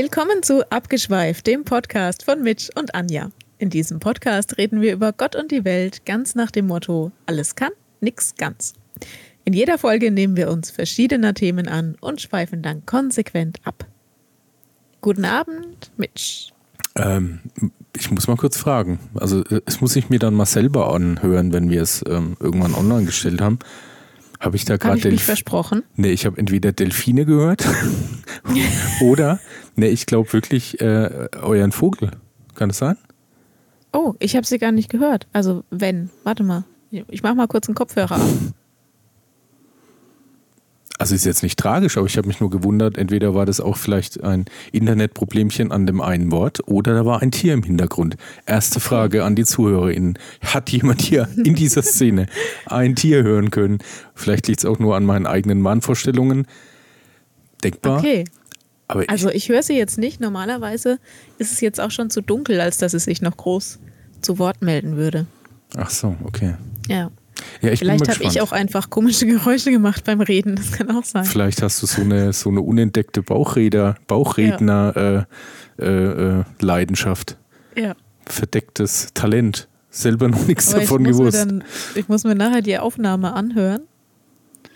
Willkommen zu Abgeschweift, dem Podcast von Mitch und Anja. In diesem Podcast reden wir über Gott und die Welt ganz nach dem Motto: alles kann, nix ganz. In jeder Folge nehmen wir uns verschiedener Themen an und schweifen dann konsequent ab. Guten Abend, Mitch. Ähm, ich muss mal kurz fragen. Also, es muss ich mir dann mal selber anhören, wenn wir es ähm, irgendwann online gestellt haben. Habe ich da gerade Delf versprochen? Nee, ich habe entweder Delfine gehört oder, nee, ich glaube wirklich äh, euren Vogel. Kann es sein? Oh, ich habe sie gar nicht gehört. Also, wenn. Warte mal. Ich mache mal kurz einen Kopfhörer ab. Also ist jetzt nicht tragisch, aber ich habe mich nur gewundert, entweder war das auch vielleicht ein Internetproblemchen an dem einen Wort oder da war ein Tier im Hintergrund. Erste Frage an die ZuhörerInnen. Hat jemand hier in dieser Szene ein Tier hören können? Vielleicht liegt es auch nur an meinen eigenen Mahnvorstellungen. Denkbar. Okay. Aber ich also ich höre sie jetzt nicht. Normalerweise ist es jetzt auch schon zu dunkel, als dass es sich noch groß zu Wort melden würde. Ach so, okay. Ja. Ja, Vielleicht habe ich auch einfach komische Geräusche gemacht beim Reden, das kann auch sein. Vielleicht hast du so eine, so eine unentdeckte Bauchredner, Bauchredner-Leidenschaft. Ja. Äh, äh, ja. Verdecktes Talent. Selber noch nichts Aber davon gewusst. Dann, ich muss mir nachher die Aufnahme anhören.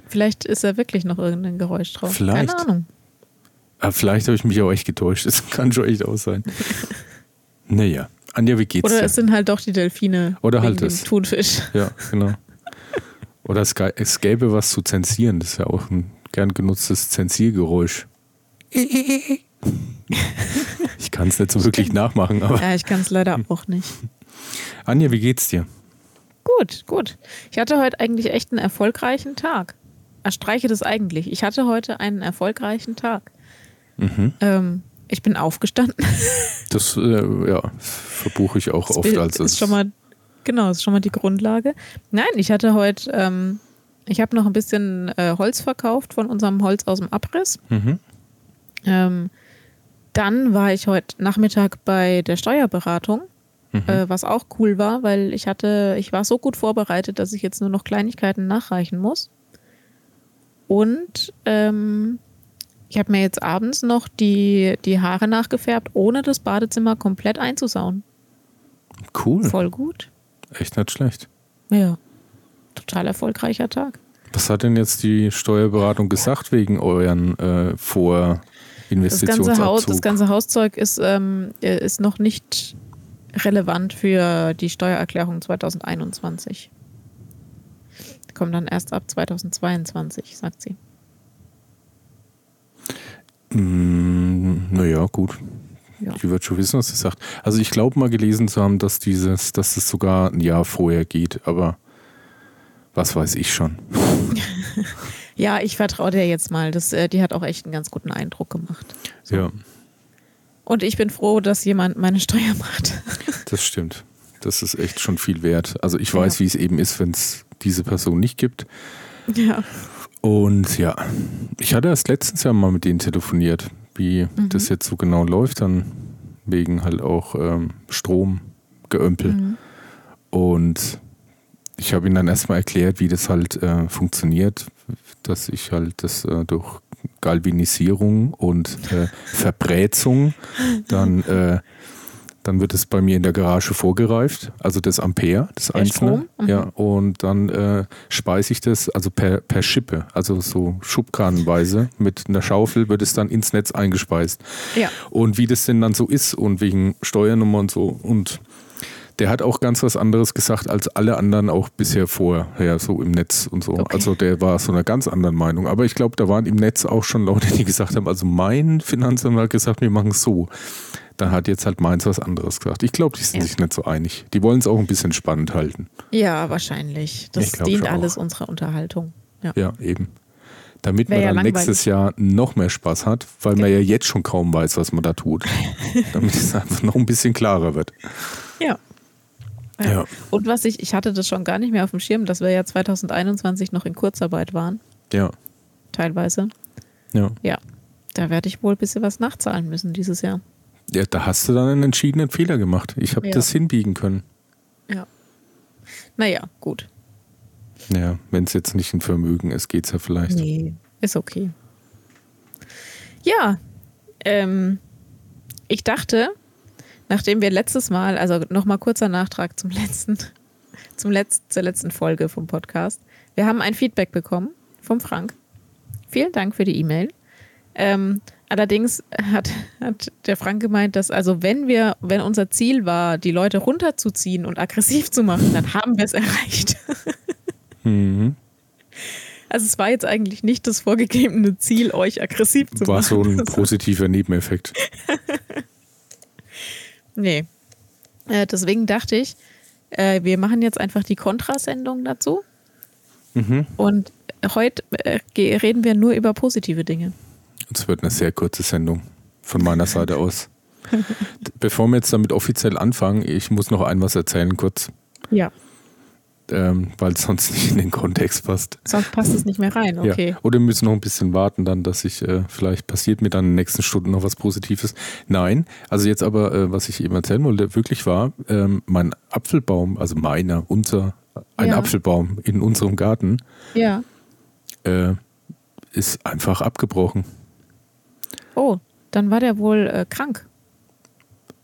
Vielleicht ist da wirklich noch irgendein Geräusch drauf. Vielleicht. Keine Ahnung. Aber ah, vielleicht habe ich mich auch echt getäuscht. Das kann schon echt aus sein. naja. Anja, wie geht's Oder dir? es sind halt doch die Delfine. Oder halt das. Thunfisch. Ja, genau. Oder es, es gäbe was zu zensieren. Das ist ja auch ein gern genutztes Zensiergeräusch. Ich kann es nicht so wirklich nachmachen, aber. Ja, ich kann es leider auch nicht. Anja, wie geht's dir? Gut, gut. Ich hatte heute eigentlich echt einen erfolgreichen Tag. Erstreiche das eigentlich. Ich hatte heute einen erfolgreichen Tag. Mhm. Ähm, ich bin aufgestanden. Das äh, ja, verbuche ich auch das oft als. Ist schon mal, genau, ist schon mal die Grundlage. Nein, ich hatte heute, ähm, ich habe noch ein bisschen äh, Holz verkauft von unserem Holz aus dem Abriss. Mhm. Ähm, dann war ich heute Nachmittag bei der Steuerberatung, mhm. äh, was auch cool war, weil ich hatte, ich war so gut vorbereitet, dass ich jetzt nur noch Kleinigkeiten nachreichen muss. Und ähm, ich habe mir jetzt abends noch die, die Haare nachgefärbt, ohne das Badezimmer komplett einzusauen. Cool. Voll gut. Echt nicht schlecht. Ja. Total erfolgreicher Tag. Was hat denn jetzt die Steuerberatung gesagt wegen euren äh, Vorinvestitionsabzug? Das ganze, Haus, das ganze Hauszeug ist, ähm, ist noch nicht relevant für die Steuererklärung 2021. Kommt dann erst ab 2022, sagt sie. Mm, naja, gut. Ja. Die wird schon wissen, was sie sagt. Also ich glaube mal gelesen zu haben, dass dieses, dass es sogar ein Jahr vorher geht, aber was weiß ich schon. ja, ich vertraue dir jetzt mal. Das, äh, die hat auch echt einen ganz guten Eindruck gemacht. So. Ja. Und ich bin froh, dass jemand meine Steuer macht. das stimmt. Das ist echt schon viel wert. Also ich weiß, ja. wie es eben ist, wenn es diese Person nicht gibt. Ja. Und ja, ich hatte erst letztens ja mal mit denen telefoniert, wie mhm. das jetzt so genau läuft, dann wegen halt auch ähm, Stromgeömpel. Mhm. Und ich habe ihnen dann erstmal erklärt, wie das halt äh, funktioniert, dass ich halt das äh, durch Galvanisierung und äh, Verbrätzung dann äh, dann wird es bei mir in der Garage vorgereift, also das Ampere, das der einzelne. Mhm. Ja, und dann äh, speise ich das also per, per Schippe, also so Schubkarrenweise. Mit einer Schaufel wird es dann ins Netz eingespeist. Ja. Und wie das denn dann so ist und wegen Steuernummer und so. Und der hat auch ganz was anderes gesagt als alle anderen auch bisher vorher, so im Netz und so. Okay. Also der war so einer ganz anderen Meinung. Aber ich glaube, da waren im Netz auch schon Leute, die gesagt haben, also mein Finanzamt hat gesagt, wir machen es so dann hat jetzt halt meins was anderes gesagt. Ich glaube, die sind ja. sich nicht so einig. Die wollen es auch ein bisschen spannend halten. Ja, wahrscheinlich. Das dient alles unserer Unterhaltung. Ja, ja eben. Damit Wär man dann ja nächstes Jahr noch mehr Spaß hat, weil genau. man ja jetzt schon kaum weiß, was man da tut. damit es einfach noch ein bisschen klarer wird. Ja. ja. ja. Und was ich, ich hatte das schon gar nicht mehr auf dem Schirm, dass wir ja 2021 noch in Kurzarbeit waren. Ja. Teilweise. Ja. Ja. Da werde ich wohl ein bisschen was nachzahlen müssen dieses Jahr. Ja, da hast du dann einen entschiedenen Fehler gemacht. Ich habe ja. das hinbiegen können. Ja. Naja, gut. Ja, wenn es jetzt nicht ein Vermögen ist, geht es ja vielleicht. Nee, ist okay. Ja, ähm, ich dachte, nachdem wir letztes Mal, also nochmal kurzer Nachtrag zum letzten, zum Letz-, zur letzten Folge vom Podcast. Wir haben ein Feedback bekommen vom Frank. Vielen Dank für die E-Mail. Ähm, allerdings hat, hat der Frank gemeint, dass also wenn wir, wenn unser Ziel war, die Leute runterzuziehen und aggressiv zu machen, dann haben wir es erreicht. Mhm. Also es war jetzt eigentlich nicht das vorgegebene Ziel, euch aggressiv zu war machen. War so ein positiver Nebeneffekt. nee. Äh, deswegen dachte ich, äh, wir machen jetzt einfach die Kontrasendung dazu. Mhm. Und heute äh, reden wir nur über positive Dinge. Es wird eine sehr kurze Sendung von meiner Seite aus. Bevor wir jetzt damit offiziell anfangen, ich muss noch ein was erzählen kurz. Ja ähm, weil es sonst nicht in den Kontext passt. Sonst passt es nicht mehr rein, okay. Ja. Oder wir müssen noch ein bisschen warten, dann, dass ich, äh, vielleicht passiert mir dann in den nächsten Stunden noch was Positives. Nein, also jetzt aber, äh, was ich eben erzählen wollte, wirklich war, ähm, mein Apfelbaum, also meiner, unser, ein ja. Apfelbaum in unserem Garten, ja. äh, ist einfach abgebrochen. Oh, dann war der wohl äh, krank.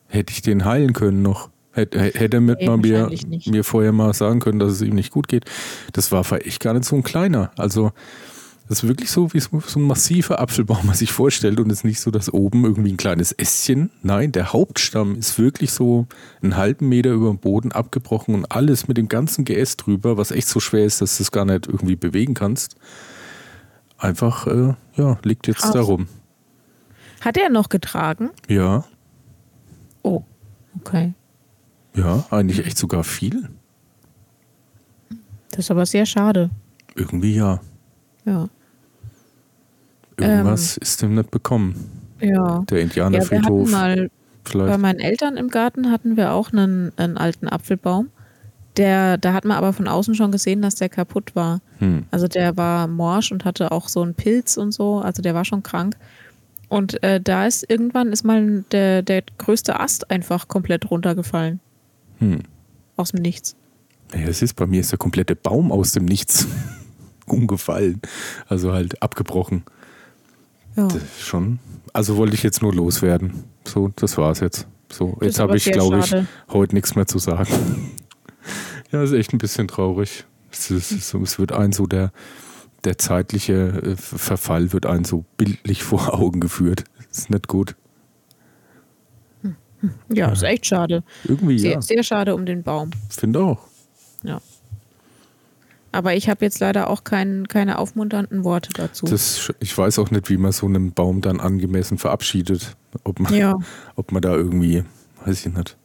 Hätte ich den heilen können noch. Hätte, hätte mit nee, mir, mir vorher mal sagen können, dass es ihm nicht gut geht. Das war echt gar nicht so ein kleiner. Also, das ist wirklich so wie so ein massiver Apfelbaum, man sich vorstellt. Und es ist nicht so, dass oben irgendwie ein kleines Ästchen. Nein, der Hauptstamm ist wirklich so einen halben Meter über dem Boden abgebrochen und alles mit dem ganzen Geäst drüber, was echt so schwer ist, dass du es gar nicht irgendwie bewegen kannst. Einfach, äh, ja, liegt jetzt Krass. darum. Hat er noch getragen? Ja. Oh, okay. Ja, eigentlich echt sogar viel. Das ist aber sehr schade. Irgendwie ja. Ja. Irgendwas ähm, ist dem nicht bekommen. Ja. Der Indianerfriedhof. Ja, mal vielleicht. Bei meinen Eltern im Garten hatten wir auch einen, einen alten Apfelbaum. Der, da hat man aber von außen schon gesehen, dass der kaputt war. Hm. Also der war morsch und hatte auch so einen Pilz und so. Also der war schon krank. Und äh, da ist irgendwann ist mal der, der größte Ast einfach komplett runtergefallen. Hm. Aus dem Nichts. Ja, es ist bei mir ist der komplette Baum aus dem Nichts umgefallen. Also halt abgebrochen. Ja. schon. Also wollte ich jetzt nur loswerden. So, das war's jetzt. So, das jetzt habe ich, glaube ich, heute nichts mehr zu sagen. ja, ist echt ein bisschen traurig. Es, ist, es wird ein so der, der zeitliche äh, Verfall wird ein so bildlich vor Augen geführt. Das ist nicht gut. Ja, ist echt schade. Irgendwie sehr, ja. Sehr schade um den Baum. Finde auch. Ja. Aber ich habe jetzt leider auch kein, keine aufmunternden Worte dazu. Das, ich weiß auch nicht, wie man so einen Baum dann angemessen verabschiedet. Ob man, ja. ob man da irgendwie, weiß ich nicht.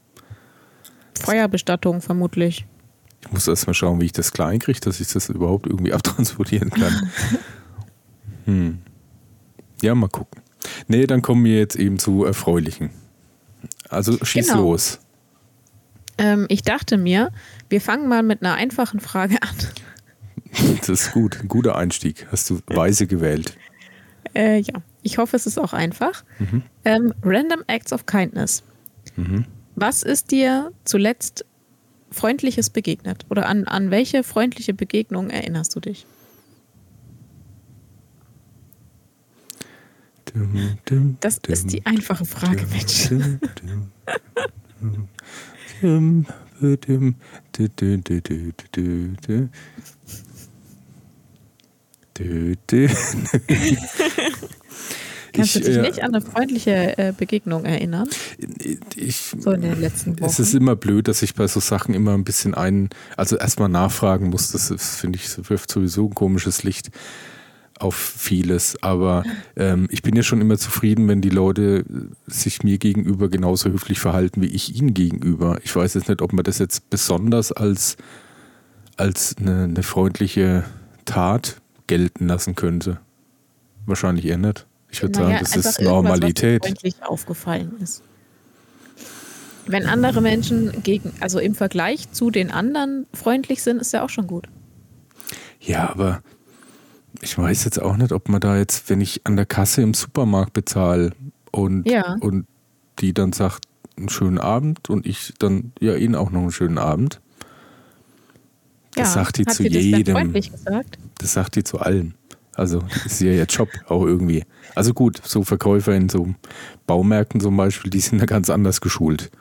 Feuerbestattung vermutlich. Ich muss erst mal schauen, wie ich das klein kriege, dass ich das überhaupt irgendwie abtransportieren kann. hm. Ja, mal gucken. Nee, dann kommen wir jetzt eben zu erfreulichen. Also schieß genau. los. Ähm, ich dachte mir, wir fangen mal mit einer einfachen Frage an. Das ist gut, ein guter Einstieg. Hast du weise gewählt. Äh, ja, ich hoffe, es ist auch einfach. Mhm. Ähm, Random Acts of Kindness. Mhm. Was ist dir zuletzt Freundliches begegnet? Oder an, an welche freundliche Begegnung erinnerst du dich? Das ist die einfache Frage, Mensch. Kannst du dich äh, nicht an eine freundliche äh, Begegnung erinnern? Ich, so in den letzten Wochen. Es ist immer blöd, dass ich bei so Sachen immer ein bisschen ein, also erstmal nachfragen muss. Das finde ich, wirft sowieso ein komisches Licht auf vieles, aber ähm, ich bin ja schon immer zufrieden, wenn die Leute sich mir gegenüber genauso höflich verhalten wie ich ihnen gegenüber. Ich weiß jetzt nicht, ob man das jetzt besonders als, als eine, eine freundliche Tat gelten lassen könnte. Wahrscheinlich eher nicht. Ich würde naja, sagen, das ist Normalität. Was aufgefallen ist. Wenn andere Menschen gegen, also im Vergleich zu den anderen freundlich sind, ist ja auch schon gut. Ja, aber ich weiß jetzt auch nicht, ob man da jetzt, wenn ich an der Kasse im Supermarkt bezahle und, ja. und die dann sagt, einen schönen Abend und ich dann ja ihnen auch noch einen schönen Abend. Das ja, sagt die zu jedem. Das, das sagt die zu allen. Also das ist ja ihr Job auch irgendwie. Also gut, so Verkäufer in so Baumärkten zum Beispiel, die sind ja ganz anders geschult.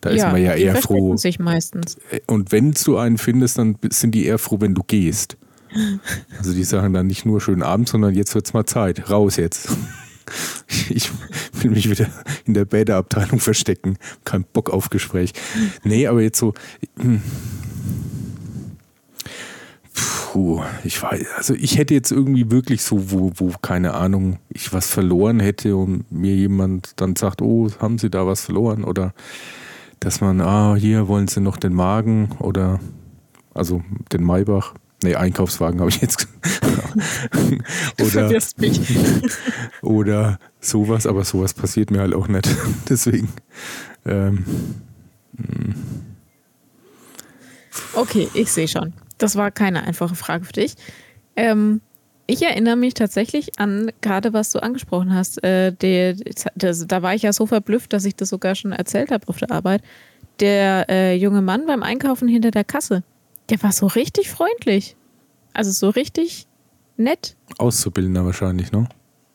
Da ja, ist man ja eher froh. sich meistens. Und wenn du einen findest, dann sind die eher froh, wenn du gehst. Also die sagen dann nicht nur schönen Abend, sondern jetzt wird es mal Zeit. Raus jetzt. Ich will mich wieder in der Bäderabteilung verstecken. Kein Bock auf Gespräch. Nee, aber jetzt so. Puh, ich weiß, also ich hätte jetzt irgendwie wirklich so, wo, wo, keine Ahnung, ich was verloren hätte und mir jemand dann sagt, oh, haben Sie da was verloren? Oder dass man, ah, hier wollen Sie noch den Magen oder also den Maybach. Nee, Einkaufswagen habe ich jetzt. oder, mich. oder sowas, aber sowas passiert mir halt auch nicht. Deswegen. Ähm, hm. okay, ich sehe schon. Das war keine einfache Frage für dich. Ähm, ich erinnere mich tatsächlich an gerade, was du angesprochen hast. Äh, der, das, da war ich ja so verblüfft, dass ich das sogar schon erzählt habe auf der Arbeit. Der äh, junge Mann beim Einkaufen hinter der Kasse, der war so richtig freundlich. Also so richtig nett. Auszubildender wahrscheinlich, ne?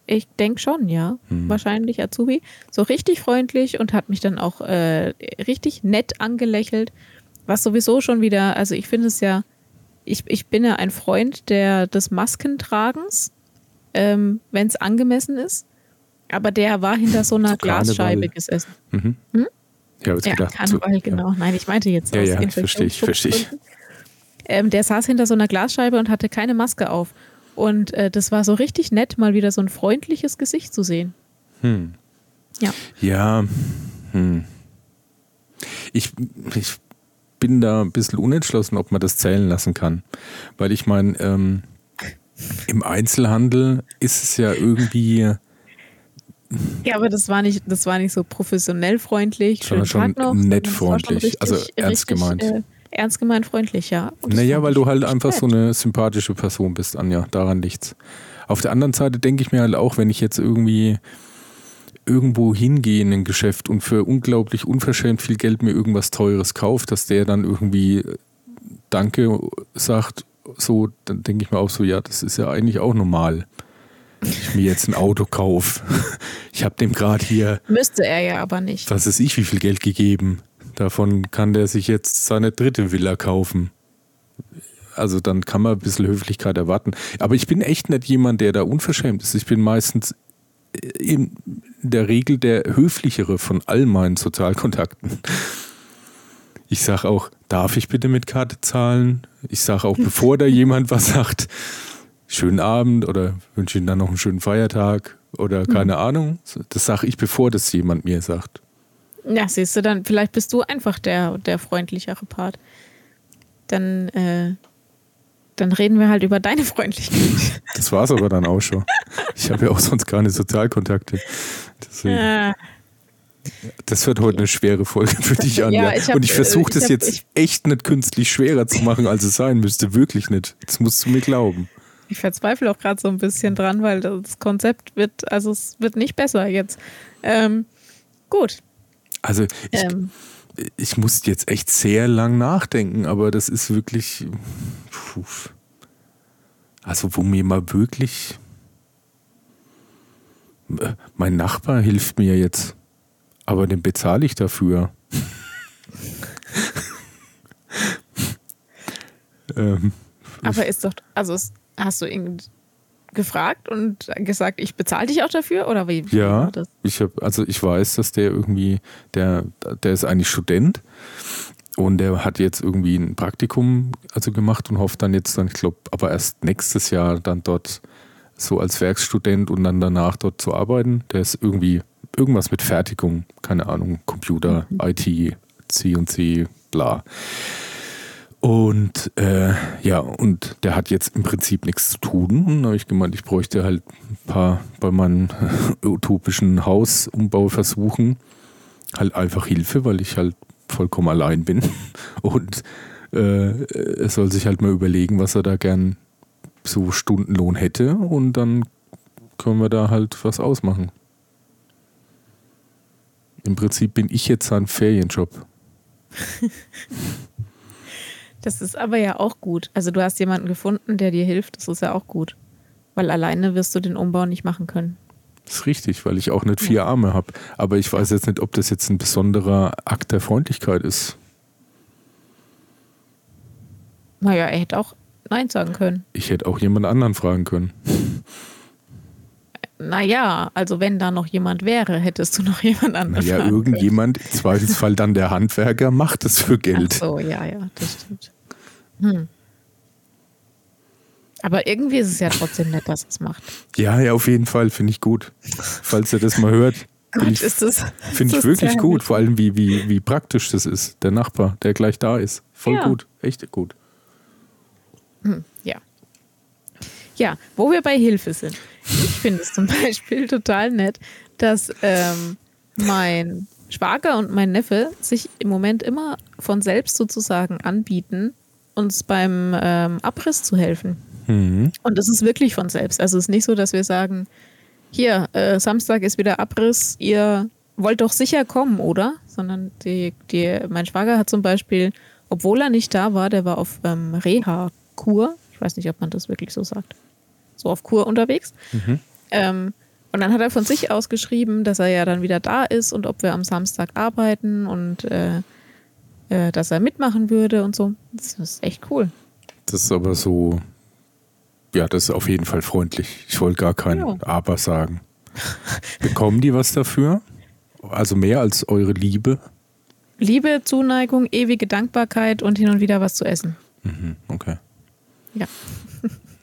Ich denke schon, ja. Hm. Wahrscheinlich Azubi. So richtig freundlich und hat mich dann auch äh, richtig nett angelächelt. Was sowieso schon wieder, also ich finde es ja ich, ich bin ja ein Freund der, des Maskentragens, ähm, wenn es angemessen ist. Aber der war hinter so einer Glasscheibe gesessen. Mhm. Hm? Ja, ja gedacht, Karneval, so, genau. Ja. Nein, ich meinte jetzt ja, ja, verstehe ich, verstehe ich. Ähm, der saß hinter so einer Glasscheibe und hatte keine Maske auf. Und äh, das war so richtig nett, mal wieder so ein freundliches Gesicht zu sehen. Hm. Ja. Ja. Hm. Ich, ich bin da ein bisschen unentschlossen, ob man das zählen lassen kann. Weil ich meine, ähm, im Einzelhandel ist es ja irgendwie. Ja, aber das war nicht, das war nicht so professionell freundlich. Sondern schon noch, nett freundlich, richtig, also ernst richtig, gemeint. Äh, ernst gemeint freundlich, ja. naja, weil du halt einfach nett. so eine sympathische Person bist, Anja. Daran liegt's. Auf der anderen Seite denke ich mir halt auch, wenn ich jetzt irgendwie irgendwo hingehen in ein Geschäft und für unglaublich unverschämt viel Geld mir irgendwas Teures kauft, dass der dann irgendwie Danke sagt, so, dann denke ich mir auch so, ja, das ist ja eigentlich auch normal. Ich mir jetzt ein Auto kaufe. Ich habe dem gerade hier. Müsste er ja aber nicht. Was weiß ich, wie viel Geld gegeben. Davon kann der sich jetzt seine dritte Villa kaufen. Also dann kann man ein bisschen Höflichkeit erwarten. Aber ich bin echt nicht jemand, der da unverschämt ist. Ich bin meistens in der Regel der höflichere von all meinen Sozialkontakten. Ich sage auch, darf ich bitte mit Karte zahlen? Ich sage auch, bevor da jemand was sagt, schönen Abend oder wünsche Ihnen dann noch einen schönen Feiertag oder keine mhm. Ahnung. Das sage ich, bevor das jemand mir sagt. Ja, siehst du, dann vielleicht bist du einfach der, der freundlichere Part. Dann äh, dann reden wir halt über deine Freundlichkeit. Das war es aber dann auch schon. Ich habe ja auch sonst keine Sozialkontakte. Deswegen. Ja. Das wird heute eine schwere Folge für dich, Anja. Ja, hab, Und ich versuche das jetzt ich, echt nicht künstlich schwerer zu machen, als es sein müsste. Wirklich nicht. Das musst du mir glauben. Ich verzweifle auch gerade so ein bisschen dran, weil das Konzept wird, also es wird nicht besser jetzt. Ähm, gut. Also ich, ähm, ich muss jetzt echt sehr lang nachdenken, aber das ist wirklich. Puh. Also, wo mir mal wirklich. Äh, mein Nachbar hilft mir jetzt, aber den bezahle ich dafür. ähm, aber ist doch, also hast du irgend, gefragt und gesagt, ich bezahle dich auch dafür oder wie? wie ja, ich habe also ich weiß, dass der irgendwie der der ist eigentlich Student und der hat jetzt irgendwie ein Praktikum also gemacht und hofft dann jetzt dann ich glaube, aber erst nächstes Jahr dann dort so als Werkstudent und dann danach dort zu arbeiten. Der ist irgendwie irgendwas mit Fertigung, keine Ahnung, Computer, mhm. IT, C und C, bla. Und äh, ja, und der hat jetzt im Prinzip nichts zu tun. Und da habe ich gemeint, ich bräuchte halt ein paar bei meinen utopischen Hausumbauversuchen halt einfach Hilfe, weil ich halt vollkommen allein bin. Und äh, er soll sich halt mal überlegen, was er da gern so Stundenlohn hätte. Und dann können wir da halt was ausmachen. Im Prinzip bin ich jetzt ein Ferienjob. Das ist aber ja auch gut. Also du hast jemanden gefunden, der dir hilft. Das ist ja auch gut. Weil alleine wirst du den Umbau nicht machen können. Das ist richtig, weil ich auch nicht vier Arme habe. Aber ich weiß jetzt nicht, ob das jetzt ein besonderer Akt der Freundlichkeit ist. Naja, er hätte auch Nein sagen können. Ich hätte auch jemand anderen fragen können. Naja, also wenn da noch jemand wäre, hättest du noch jemand anderen Naja, irgendjemand, im Zweifelsfall dann der Handwerker, macht es für Geld. Ach so, ja, ja, das stimmt. Hm. Aber irgendwie ist es ja trotzdem nett, dass es macht. Ja, ja, auf jeden Fall, finde ich gut. Falls er das mal hört. Gott, ich, ist das. Finde ich wirklich gut, vor allem wie, wie, wie praktisch das ist. Der Nachbar, der gleich da ist. Voll ja. gut, echt gut. Hm, ja. Ja, wo wir bei Hilfe sind. Ich finde es zum Beispiel total nett, dass ähm, mein Schwager und mein Neffe sich im Moment immer von selbst sozusagen anbieten, uns beim ähm, Abriss zu helfen. Mhm. Und das ist wirklich von selbst. Also es ist nicht so, dass wir sagen, hier, äh, Samstag ist wieder Abriss, ihr wollt doch sicher kommen, oder? Sondern die, die, mein Schwager hat zum Beispiel, obwohl er nicht da war, der war auf ähm, Reha-Kur, ich weiß nicht, ob man das wirklich so sagt, so auf Kur unterwegs. Mhm. Ähm, und dann hat er von sich aus geschrieben, dass er ja dann wieder da ist und ob wir am Samstag arbeiten und äh, äh, dass er mitmachen würde und so. Das ist echt cool. Das ist aber so ja, das ist auf jeden Fall freundlich. Ich wollte gar kein ja. Aber sagen. Bekommen die was dafür? Also mehr als eure Liebe? Liebe, Zuneigung, ewige Dankbarkeit und hin und wieder was zu essen. Mhm, okay. Ja.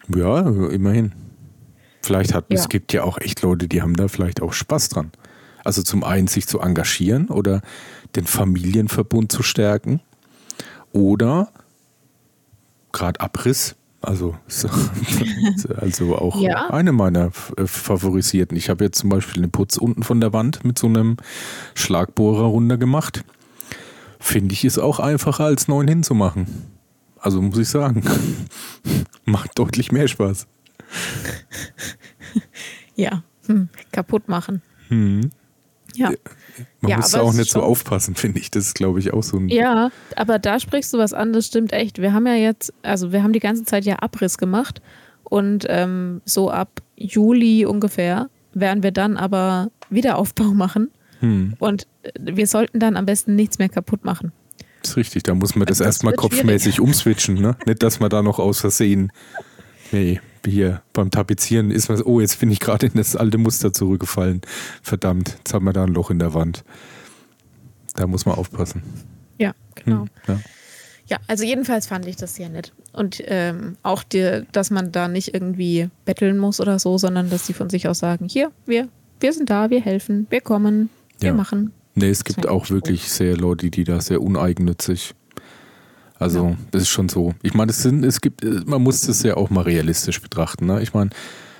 ja, immerhin. Vielleicht hat ja. es gibt ja auch echt Leute, die haben da vielleicht auch Spaß dran. Also zum einen sich zu engagieren oder den Familienverbund zu stärken oder gerade Abriss also, also auch ja. eine meiner äh, favorisierten. Ich habe jetzt zum Beispiel den Putz unten von der Wand mit so einem Schlagbohrer runter gemacht. Finde ich es auch einfacher als neun hinzumachen. Also muss ich sagen, macht deutlich mehr Spaß. Ja, hm. kaputt machen. Hm. Ja. Man ja, muss auch nicht so aufpassen, finde ich. Das ist, glaube ich, auch so ein. Ja, aber da sprichst du was an, das stimmt echt. Wir haben ja jetzt, also wir haben die ganze Zeit ja Abriss gemacht und ähm, so ab Juli ungefähr werden wir dann aber Wiederaufbau machen. Hm. Und äh, wir sollten dann am besten nichts mehr kaputt machen. Das ist richtig, da muss man das, das erstmal kopfmäßig schwierig. umswitchen, ne? Nicht, dass man da noch aus Versehen. Nee hier beim Tapezieren ist was, oh, jetzt bin ich gerade in das alte Muster zurückgefallen. Verdammt, jetzt haben wir da ein Loch in der Wand. Da muss man aufpassen. Ja, genau. Hm, ja. ja. also jedenfalls fand ich das sehr nett. Und ähm, auch, die, dass man da nicht irgendwie betteln muss oder so, sondern dass sie von sich aus sagen, hier, wir, wir sind da, wir helfen, wir kommen, wir ja. machen. Nee, es gibt auch wirklich sehr Leute, die da sehr uneigennützig also ja. das ist schon so. Ich meine, es sind, es gibt, man muss das ja auch mal realistisch betrachten. Ne? Ich meine,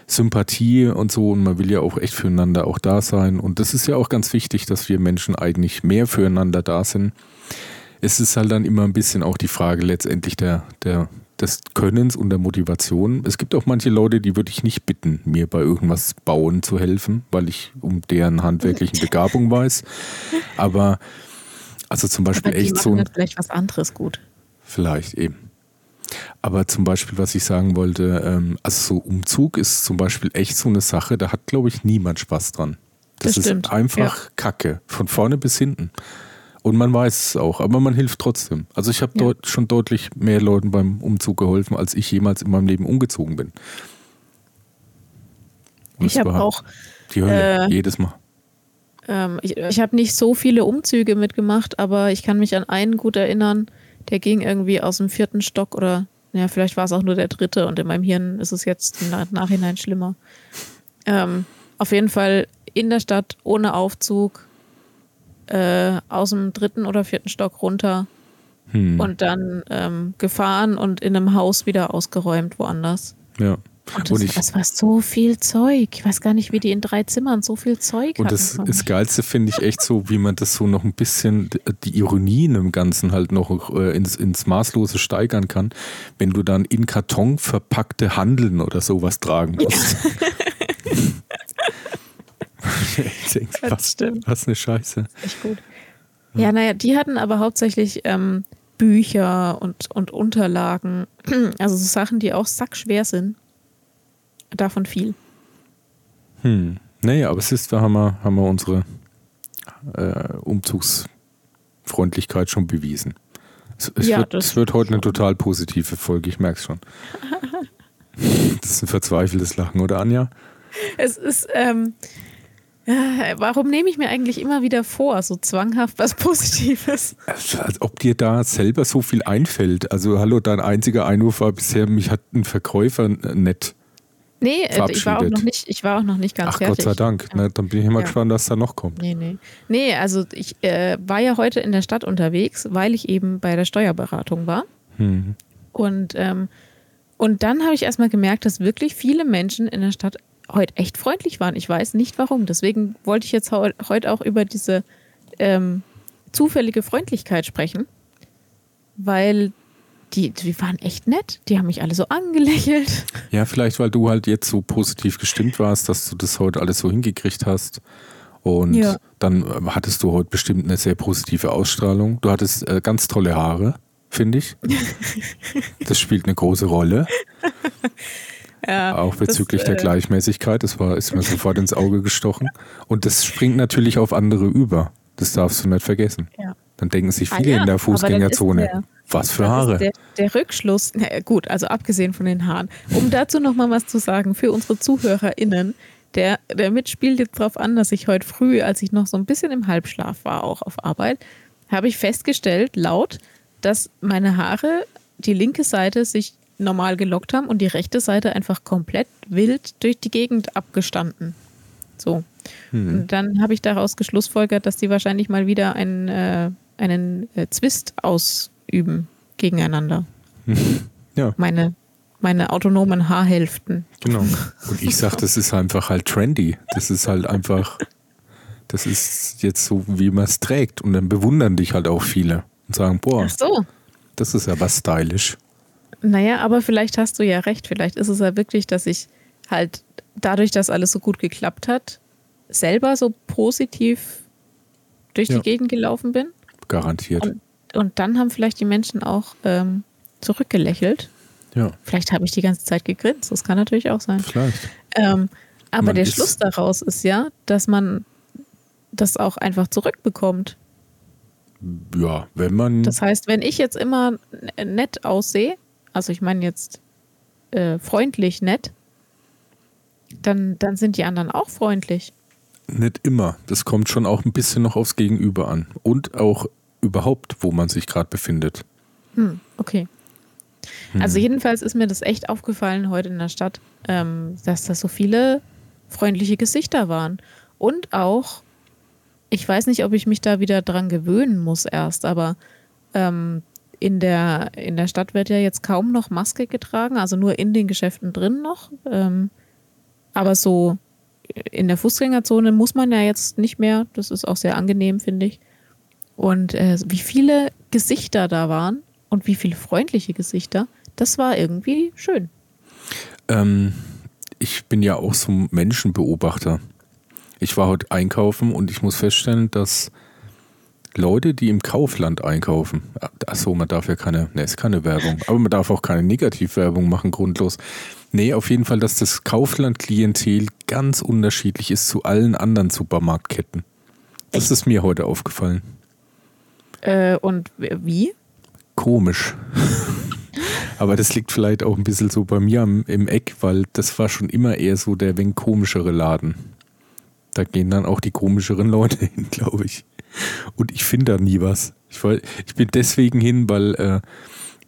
Sympathie und so und man will ja auch echt füreinander auch da sein. Und das ist ja auch ganz wichtig, dass wir Menschen eigentlich mehr füreinander da sind. Es ist halt dann immer ein bisschen auch die Frage letztendlich der, der, des Könnens und der Motivation. Es gibt auch manche Leute, die würde ich nicht bitten, mir bei irgendwas bauen zu helfen, weil ich um deren handwerklichen Begabung weiß. Aber also zum Beispiel echt so ein. Vielleicht was anderes gut. Vielleicht eben. Aber zum Beispiel, was ich sagen wollte, ähm, also so Umzug ist zum Beispiel echt so eine Sache, da hat, glaube ich, niemand Spaß dran. Das, das ist einfach ja. Kacke, von vorne bis hinten. Und man weiß es auch, aber man hilft trotzdem. Also ich habe ja. dort schon deutlich mehr Leuten beim Umzug geholfen, als ich jemals in meinem Leben umgezogen bin. Und ich habe auch die Hölle, äh, jedes Mal. Ähm, ich ich habe nicht so viele Umzüge mitgemacht, aber ich kann mich an einen gut erinnern. Der ging irgendwie aus dem vierten Stock oder, ja, vielleicht war es auch nur der dritte und in meinem Hirn ist es jetzt im Nachhinein schlimmer. Ähm, auf jeden Fall in der Stadt ohne Aufzug äh, aus dem dritten oder vierten Stock runter hm. und dann ähm, gefahren und in einem Haus wieder ausgeräumt woanders. Ja. Und das, und ich, das war so viel Zeug. Ich weiß gar nicht, wie die in drei Zimmern so viel Zeug Und das, das Geilste finde ich echt so, wie man das so noch ein bisschen, die Ironien im Ganzen halt noch äh, ins, ins Maßlose steigern kann, wenn du dann in Karton verpackte Handeln oder sowas tragen musst. Ja. ich denke, was, was eine Scheiße. Echt gut. Ja, naja, die hatten aber hauptsächlich ähm, Bücher und, und Unterlagen, also so Sachen, die auch sackschwer sind. Davon viel. Hm. Naja, aber es ist, da haben wir, haben wir unsere äh, Umzugsfreundlichkeit schon bewiesen. Es, es, ja, wird, es wird heute eine total positive Folge, ich merke es schon. das ist ein verzweifeltes Lachen, oder Anja? Es ist, ähm, warum nehme ich mir eigentlich immer wieder vor, so zwanghaft was Positives? Als ob dir da selber so viel einfällt. Also, hallo, dein einziger Einwurf war bisher, mich hat ein Verkäufer nett. Nee, äh, ich war, auch noch nicht, ich war auch noch nicht ganz Ach, fertig. Gott sei Dank. Ja. Na, dann bin ich immer ja. gespannt, was da noch kommt. Nee, nee. Nee, also ich äh, war ja heute in der Stadt unterwegs, weil ich eben bei der Steuerberatung war. Mhm. Und, ähm, und dann habe ich erstmal gemerkt, dass wirklich viele Menschen in der Stadt heute echt freundlich waren. Ich weiß nicht warum. Deswegen wollte ich jetzt heute auch über diese ähm, zufällige Freundlichkeit sprechen, weil die, die waren echt nett. Die haben mich alle so angelächelt. Ja, vielleicht, weil du halt jetzt so positiv gestimmt warst, dass du das heute alles so hingekriegt hast. Und ja. dann äh, hattest du heute bestimmt eine sehr positive Ausstrahlung. Du hattest äh, ganz tolle Haare, finde ich. das spielt eine große Rolle. Ja, auch bezüglich das, der äh, Gleichmäßigkeit. Das war, ist mir sofort ins Auge gestochen. Und das springt natürlich auf andere über. Das darfst du nicht vergessen. Ja. Dann denken sich ah viele ah, ja, in der Fußgängerzone. Was für Haare. Der, der, Rückschluss, na gut, also abgesehen von den Haaren. Um dazu nochmal was zu sagen für unsere ZuhörerInnen, der, der mitspielt jetzt darauf an, dass ich heute früh, als ich noch so ein bisschen im Halbschlaf war, auch auf Arbeit, habe ich festgestellt, laut, dass meine Haare, die linke Seite sich normal gelockt haben und die rechte Seite einfach komplett wild durch die Gegend abgestanden. So. Hm. Und dann habe ich daraus geschlussfolgert, dass die wahrscheinlich mal wieder einen, äh, einen äh, Zwist aus üben gegeneinander. Ja. Meine, meine autonomen Haarhälften. Genau. Und ich sage, das ist einfach halt trendy. Das ist halt einfach, das ist jetzt so, wie man es trägt. Und dann bewundern dich halt auch viele und sagen, boah, so. das ist ja was stylisch. Naja, aber vielleicht hast du ja recht. Vielleicht ist es ja wirklich, dass ich halt dadurch, dass alles so gut geklappt hat, selber so positiv durch ja. die Gegend gelaufen bin. Garantiert. Und und dann haben vielleicht die Menschen auch ähm, zurückgelächelt. Ja. Vielleicht habe ich die ganze Zeit gegrinst. Das kann natürlich auch sein. Vielleicht. Ähm, aber man der Schluss daraus ist ja, dass man das auch einfach zurückbekommt. Ja, wenn man. Das heißt, wenn ich jetzt immer nett aussehe, also ich meine jetzt äh, freundlich nett, dann, dann sind die anderen auch freundlich. Nicht immer. Das kommt schon auch ein bisschen noch aufs Gegenüber an. Und auch überhaupt, wo man sich gerade befindet. Hm, okay. Hm. Also jedenfalls ist mir das echt aufgefallen heute in der Stadt, ähm, dass da so viele freundliche Gesichter waren. Und auch, ich weiß nicht, ob ich mich da wieder dran gewöhnen muss erst, aber ähm, in, der, in der Stadt wird ja jetzt kaum noch Maske getragen, also nur in den Geschäften drin noch. Ähm, aber so in der Fußgängerzone muss man ja jetzt nicht mehr. Das ist auch sehr angenehm, finde ich. Und äh, wie viele Gesichter da waren und wie viele freundliche Gesichter, das war irgendwie schön. Ähm, ich bin ja auch so ein Menschenbeobachter. Ich war heute einkaufen und ich muss feststellen, dass Leute, die im Kaufland einkaufen, achso, man darf ja keine, ne, ist keine Werbung, aber man darf auch keine Negativwerbung machen, grundlos. Nee, auf jeden Fall, dass das Kaufland-Klientel ganz unterschiedlich ist zu allen anderen Supermarktketten. Das Echt? ist mir heute aufgefallen. Äh, und wie? Komisch. Aber das liegt vielleicht auch ein bisschen so bei mir im Eck, weil das war schon immer eher so der wenig komischere Laden. Da gehen dann auch die komischeren Leute hin, glaube ich. Und ich finde da nie was. Ich, war, ich bin deswegen hin, weil äh,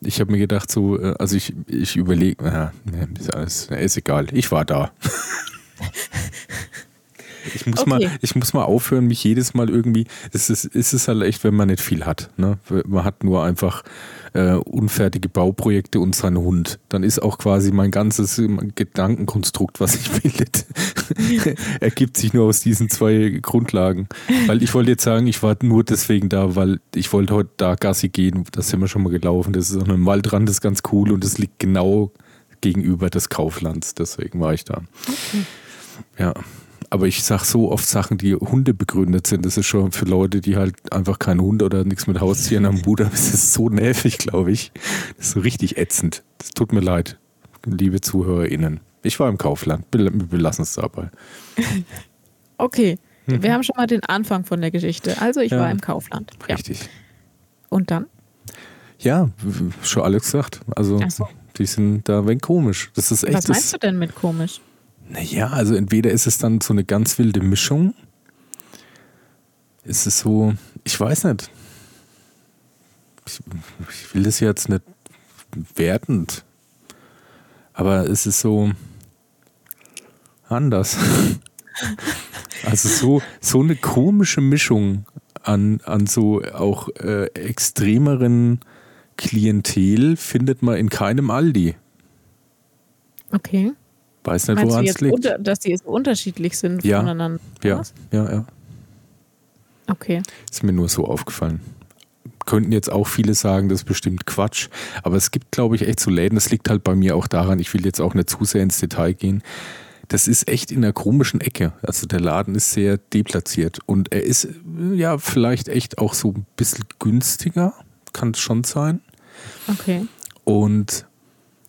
ich habe mir gedacht, so, äh, also ich, ich überlege, naja, ist alles, ist egal, ich war da. Ich muss, okay. mal, ich muss mal aufhören, mich jedes Mal irgendwie. Es ist, ist es halt echt, wenn man nicht viel hat. Ne? Man hat nur einfach äh, unfertige Bauprojekte und seinen Hund. Dann ist auch quasi mein ganzes Gedankenkonstrukt, was ich bildet, ergibt sich nur aus diesen zwei Grundlagen. Weil ich wollte jetzt sagen, ich war nur deswegen da, weil ich wollte heute da Gassi gehen. Das sind wir schon mal gelaufen. Das ist an einem Waldrand, das ist ganz cool und das liegt genau gegenüber des Kauflands. Deswegen war ich da. Okay. Ja aber ich sage so oft Sachen, die Hunde begründet sind. Das ist schon für Leute, die halt einfach keinen Hund oder nichts mit Haustieren am Hut haben, das ist so nervig, glaube ich. Das ist so richtig ätzend. Das tut mir leid, liebe ZuhörerInnen. Ich war im Kaufland. Wir belassen es dabei. okay. Mhm. Wir haben schon mal den Anfang von der Geschichte. Also ich ja. war im Kaufland. Richtig. Ja. Und dann? Ja, schon alles gesagt. Also so. die sind da ein wenig komisch. Das ist echt. Was meinst du denn mit komisch? Naja, also entweder ist es dann so eine ganz wilde Mischung. Ist es so, ich weiß nicht. Ich, ich will das jetzt nicht wertend. Aber es ist so anders. Also so, so eine komische Mischung an, an so auch äh, extremeren Klientel findet man in keinem Aldi. Okay. Weiß nicht, woran es liegt. Unter, dass die so unterschiedlich sind ja, voneinander. Ja, ja, ja. Okay. Ist mir nur so aufgefallen. Könnten jetzt auch viele sagen, das ist bestimmt Quatsch. Aber es gibt, glaube ich, echt so Läden. Das liegt halt bei mir auch daran, ich will jetzt auch nicht zu sehr ins Detail gehen. Das ist echt in einer komischen Ecke. Also der Laden ist sehr deplatziert. Und er ist ja vielleicht echt auch so ein bisschen günstiger. Kann es schon sein. Okay. Und,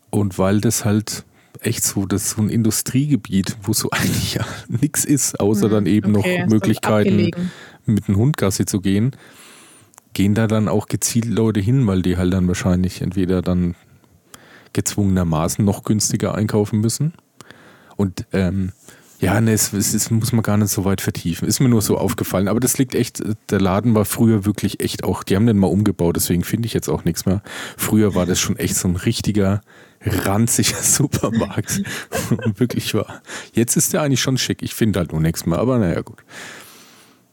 und weil das halt echt so, das ist so ein Industriegebiet, wo so eigentlich ja nichts ist, außer dann eben okay, noch Möglichkeiten, mit einem Hundgassi zu gehen, gehen da dann auch gezielt Leute hin, weil die halt dann wahrscheinlich entweder dann gezwungenermaßen noch günstiger einkaufen müssen. Und ähm, ja, ne, es, es, muss man gar nicht so weit vertiefen. Ist mir nur so aufgefallen. Aber das liegt echt, der Laden war früher wirklich echt auch, die haben den mal umgebaut, deswegen finde ich jetzt auch nichts mehr. Früher war das schon echt so ein richtiger, ranziger Supermarkt. Wirklich war. Jetzt ist der eigentlich schon schick. Ich finde halt nur nichts mehr, aber naja, gut.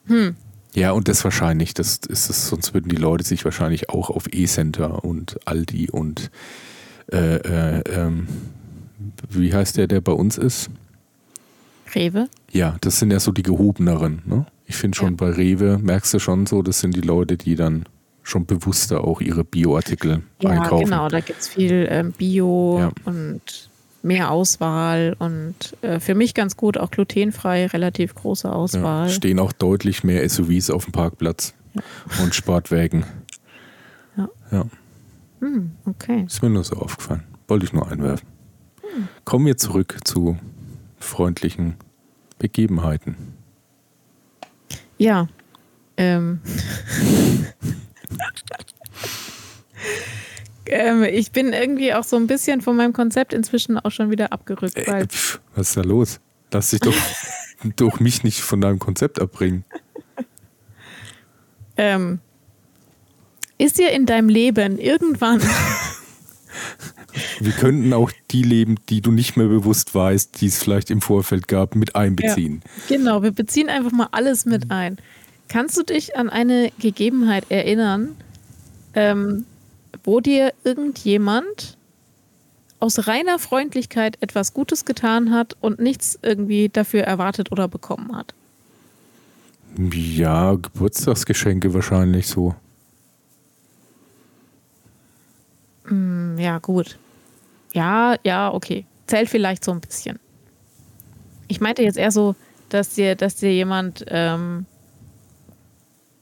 Hm. Ja, und das wahrscheinlich, das ist es, sonst würden die Leute sich wahrscheinlich auch auf E-Center und Aldi und äh, äh, ähm, wie heißt der, der bei uns ist? Rewe? Ja, das sind ja so die gehobeneren. Ne? Ich finde schon ja. bei Rewe, merkst du schon so, das sind die Leute, die dann schon bewusster auch ihre Bioartikel ja, einkaufen. Genau, da gibt es viel ähm, Bio ja. und mehr Auswahl und äh, für mich ganz gut auch glutenfrei, relativ große Auswahl. Ja, stehen auch deutlich mehr SUVs auf dem Parkplatz und Sportwägen. Ja. ja. Hm, okay. Ist mir nur so aufgefallen. Wollte ich nur einwerfen. Hm. Kommen wir zurück zu freundlichen Begebenheiten. Ja. Ähm. ähm, ich bin irgendwie auch so ein bisschen von meinem Konzept inzwischen auch schon wieder abgerückt. Äh, pf, was ist da los? Lass dich doch durch mich nicht von deinem Konzept abbringen. Ähm, ist dir in deinem Leben irgendwann wir könnten auch die Leben, die du nicht mehr bewusst weißt, die es vielleicht im Vorfeld gab, mit einbeziehen. Ja, genau, wir beziehen einfach mal alles mit ein. Kannst du dich an eine Gegebenheit erinnern, ähm, wo dir irgendjemand aus reiner Freundlichkeit etwas Gutes getan hat und nichts irgendwie dafür erwartet oder bekommen hat? Ja, Geburtstagsgeschenke wahrscheinlich so. Mm, ja, gut. Ja, ja, okay. Zählt vielleicht so ein bisschen. Ich meinte jetzt eher so, dass dir, dass dir jemand, ähm,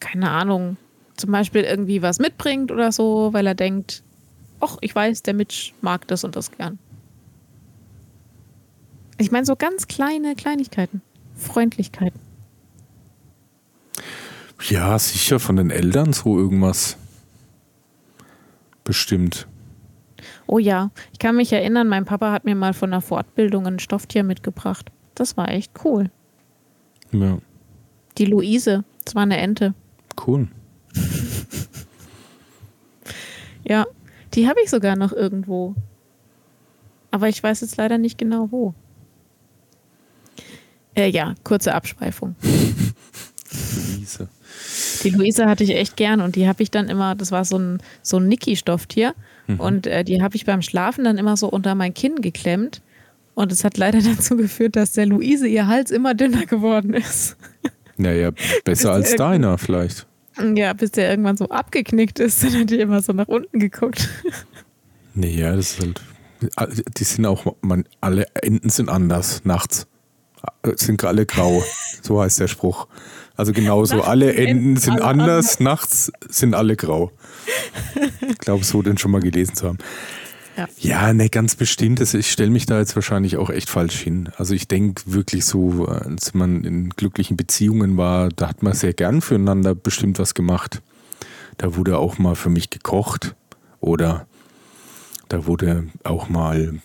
keine Ahnung, zum Beispiel irgendwie was mitbringt oder so, weil er denkt, ach, ich weiß, der Mitch mag das und das gern. Ich meine so ganz kleine Kleinigkeiten, Freundlichkeiten. Ja, sicher von den Eltern so irgendwas. Bestimmt. Oh ja, ich kann mich erinnern, mein Papa hat mir mal von einer Fortbildung ein Stofftier mitgebracht. Das war echt cool. Ja. Die Luise, das war eine Ente. Cool. ja, die habe ich sogar noch irgendwo. Aber ich weiß jetzt leider nicht genau wo. Äh, ja, kurze Abschweifung. Luise. Die Luise hatte ich echt gern und die habe ich dann immer, das war so ein, so ein Niki-Stofftier Mhm. Und äh, die habe ich beim Schlafen dann immer so unter mein Kinn geklemmt. Und es hat leider dazu geführt, dass der Luise ihr Hals immer dünner geworden ist. Naja, besser als deiner vielleicht. Ja, bis der irgendwann so abgeknickt ist, dann hat die immer so nach unten geguckt. Naja, das ist halt. Die sind auch, man, alle Enten sind anders nachts. Sind alle grau. So heißt der Spruch. Also genauso, alle Enden sind anders, nachts sind alle grau. Ich glaube, so den schon mal gelesen zu haben. Ja, ja ne, ganz bestimmt. Ich stelle mich da jetzt wahrscheinlich auch echt falsch hin. Also ich denke wirklich so, als man in glücklichen Beziehungen war, da hat man sehr gern füreinander bestimmt was gemacht. Da wurde auch mal für mich gekocht oder da wurde auch mal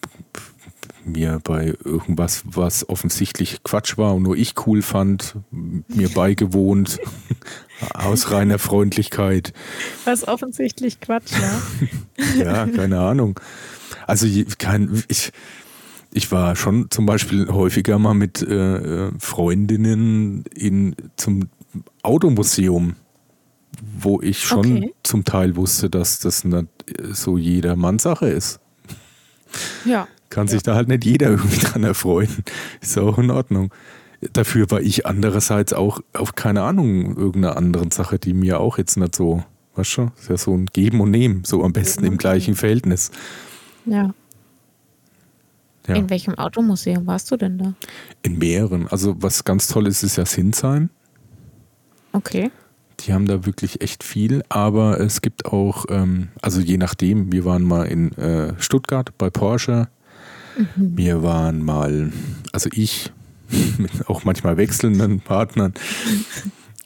mir bei irgendwas, was offensichtlich Quatsch war und nur ich cool fand, mir beigewohnt, aus reiner Freundlichkeit. Was offensichtlich Quatsch war. ja, keine Ahnung. Also kein, ich, ich war schon zum Beispiel häufiger mal mit äh, Freundinnen in, zum Automuseum, wo ich schon okay. zum Teil wusste, dass das nicht so jedermanns Sache ist. Ja. Kann sich da halt nicht jeder irgendwie dran erfreuen. Ist auch in Ordnung. Dafür war ich andererseits auch auf keine Ahnung irgendeiner anderen Sache, die mir auch jetzt nicht so, weißt du, ist ja so ein Geben und Nehmen, so am besten im gleichen Verhältnis. Ja. ja. In welchem Automuseum warst du denn da? In mehreren. Also was ganz toll ist, ist ja Sinsheim. Okay. Die haben da wirklich echt viel, aber es gibt auch, ähm, also je nachdem, wir waren mal in äh, Stuttgart bei Porsche, Mhm. Wir waren mal, also ich, mit auch manchmal wechselnden Partnern.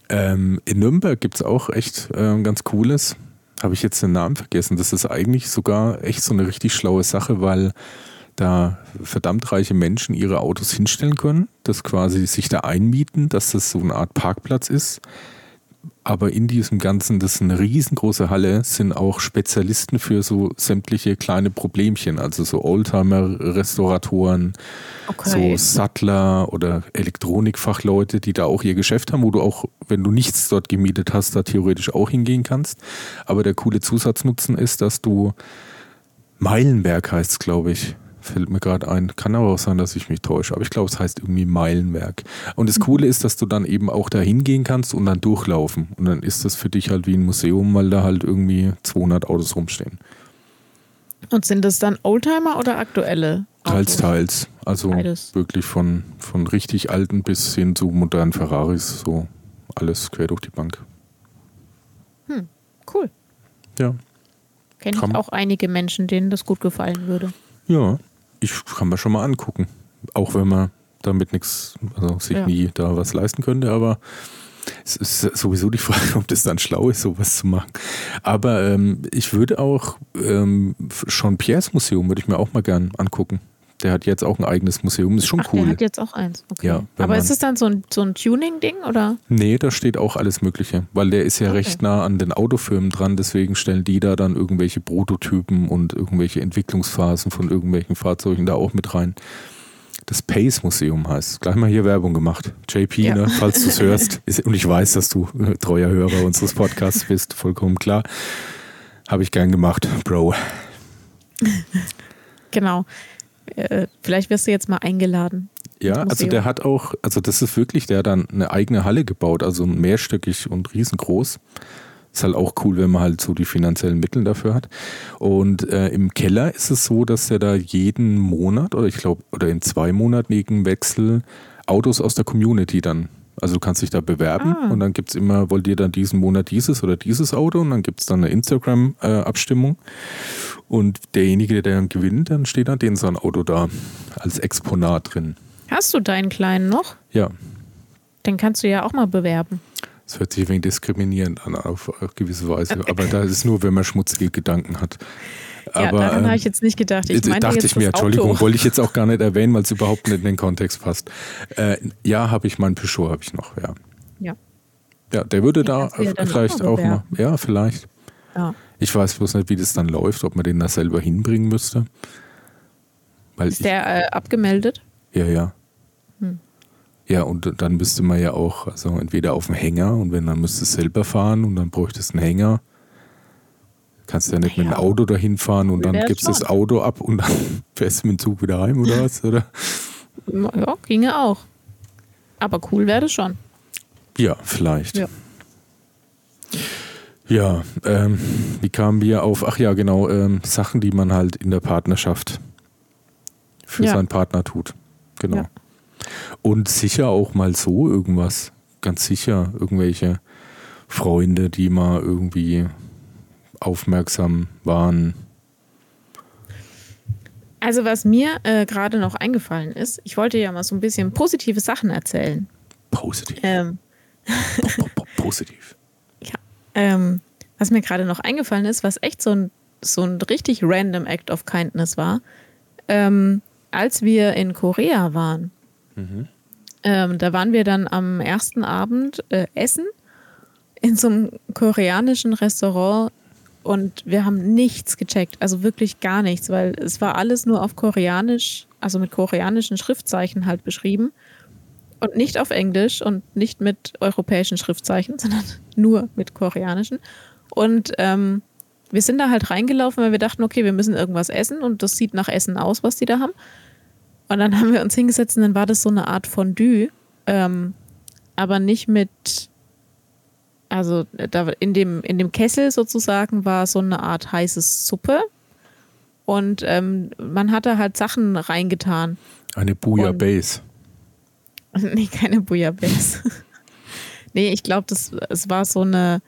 Ähm, in Nürnberg gibt es auch echt äh, ganz Cooles. Habe ich jetzt den Namen vergessen. Das ist eigentlich sogar echt so eine richtig schlaue Sache, weil da verdammt reiche Menschen ihre Autos hinstellen können, das quasi sich da einmieten, dass das so eine Art Parkplatz ist aber in diesem Ganzen, das ist eine riesengroße Halle, sind auch Spezialisten für so sämtliche kleine Problemchen, also so Oldtimer-Restauratoren, okay. so Sattler oder Elektronikfachleute, die da auch ihr Geschäft haben, wo du auch, wenn du nichts dort gemietet hast, da theoretisch auch hingehen kannst. Aber der coole Zusatznutzen ist, dass du Meilenberg heißt glaube ich fällt mir gerade ein. Kann aber auch sein, dass ich mich täusche. Aber ich glaube, es heißt irgendwie Meilenwerk. Und das Coole ist, dass du dann eben auch da hingehen kannst und dann durchlaufen. Und dann ist das für dich halt wie ein Museum, weil da halt irgendwie 200 Autos rumstehen. Und sind das dann Oldtimer oder aktuelle? Autos? Teils, teils. Also Beides. wirklich von, von richtig alten bis hin zu modernen Ferraris. So alles quer durch die Bank. Hm, cool. Ja. Kenne ich auch einige Menschen, denen das gut gefallen würde. Ja, ich kann mir schon mal angucken. Auch wenn man damit nichts, also sich ja. nie da was leisten könnte, aber es ist sowieso die Frage, ob das dann schlau ist, sowas zu machen. Aber ähm, ich würde auch ähm, Jean-Pierre's Museum würde ich mir auch mal gern angucken. Der hat jetzt auch ein eigenes Museum, ist schon Ach, cool. Der hat jetzt auch eins, okay. Ja, Aber ist es dann so ein, so ein Tuning-Ding oder? Nee, da steht auch alles Mögliche, weil der ist ja okay. recht nah an den Autofirmen dran, deswegen stellen die da dann irgendwelche Prototypen und irgendwelche Entwicklungsphasen von irgendwelchen Fahrzeugen da auch mit rein. Das Pace Museum heißt. Gleich mal hier Werbung gemacht. JP, ja. ne, falls du es hörst. und ich weiß, dass du treuer Hörer unseres Podcasts bist, vollkommen klar. Habe ich gern gemacht, Bro. genau. Äh, vielleicht wirst du jetzt mal eingeladen. Ja, also der hat auch, also das ist wirklich, der hat dann eine eigene Halle gebaut, also mehrstöckig und riesengroß. Ist halt auch cool, wenn man halt so die finanziellen Mittel dafür hat. Und äh, im Keller ist es so, dass er da jeden Monat oder ich glaube, oder in zwei monatigen Wechsel Autos aus der Community dann also du kannst dich da bewerben ah. und dann gibt es immer, wollt ihr dann diesen Monat dieses oder dieses Auto und dann gibt es dann eine Instagram-Abstimmung. und derjenige, der dann gewinnt, dann steht dann den sein Auto da als Exponat drin. Hast du deinen kleinen noch? Ja. Den kannst du ja auch mal bewerben. Das hört sich ein wenig diskriminierend an auf gewisse Weise, aber da ist nur, wenn man schmutzige Gedanken hat. Aber, ja, daran ähm, habe ich jetzt nicht gedacht. Ich dachte jetzt ich mir, Entschuldigung, Auto. wollte ich jetzt auch gar nicht erwähnen, weil es überhaupt nicht in den Kontext passt. Äh, ja, habe ich, mein Peugeot habe ich noch, ja. Ja. Ja, der würde da vielleicht auch, auch mal, ja, vielleicht. Ja. Ich weiß bloß nicht, wie das dann läuft, ob man den da selber hinbringen müsste. Weil Ist ich, der äh, abgemeldet? Ja, ja. Hm. Ja, und dann müsste man ja auch, also entweder auf dem Hänger und wenn, dann müsste es selber fahren und dann bräuchte es einen Hänger. Kannst du ja nicht naja, mit dem Auto dahin fahren und dann gibst du das Auto ab und dann fährst du mit dem Zug wieder heim oder was, oder? Ja, ginge auch. Aber cool wäre das schon. Ja, vielleicht. Ja, ja ähm, wie kamen wir auf, ach ja, genau, ähm, Sachen, die man halt in der Partnerschaft für ja. seinen Partner tut. Genau. Ja. Und sicher auch mal so irgendwas, ganz sicher, irgendwelche Freunde, die mal irgendwie aufmerksam waren. Also was mir äh, gerade noch eingefallen ist, ich wollte ja mal so ein bisschen positive Sachen erzählen. Positiv. Ähm, Positiv. ja, ähm, was mir gerade noch eingefallen ist, was echt so ein, so ein richtig random Act of Kindness war, ähm, als wir in Korea waren. Ähm, da waren wir dann am ersten Abend äh, essen in so einem koreanischen Restaurant und wir haben nichts gecheckt, also wirklich gar nichts, weil es war alles nur auf Koreanisch, also mit koreanischen Schriftzeichen halt beschrieben und nicht auf Englisch und nicht mit europäischen Schriftzeichen, sondern nur mit koreanischen. Und ähm, wir sind da halt reingelaufen, weil wir dachten, okay, wir müssen irgendwas essen und das sieht nach Essen aus, was die da haben. Und dann haben wir uns hingesetzt und dann war das so eine Art Fondue, ähm, aber nicht mit, also da in dem, in dem Kessel sozusagen war so eine Art heißes Suppe und ähm, man hatte halt Sachen reingetan. Eine Bouillabaisse. Nee, keine Bouillabaisse. nee, ich glaube, es war so eine,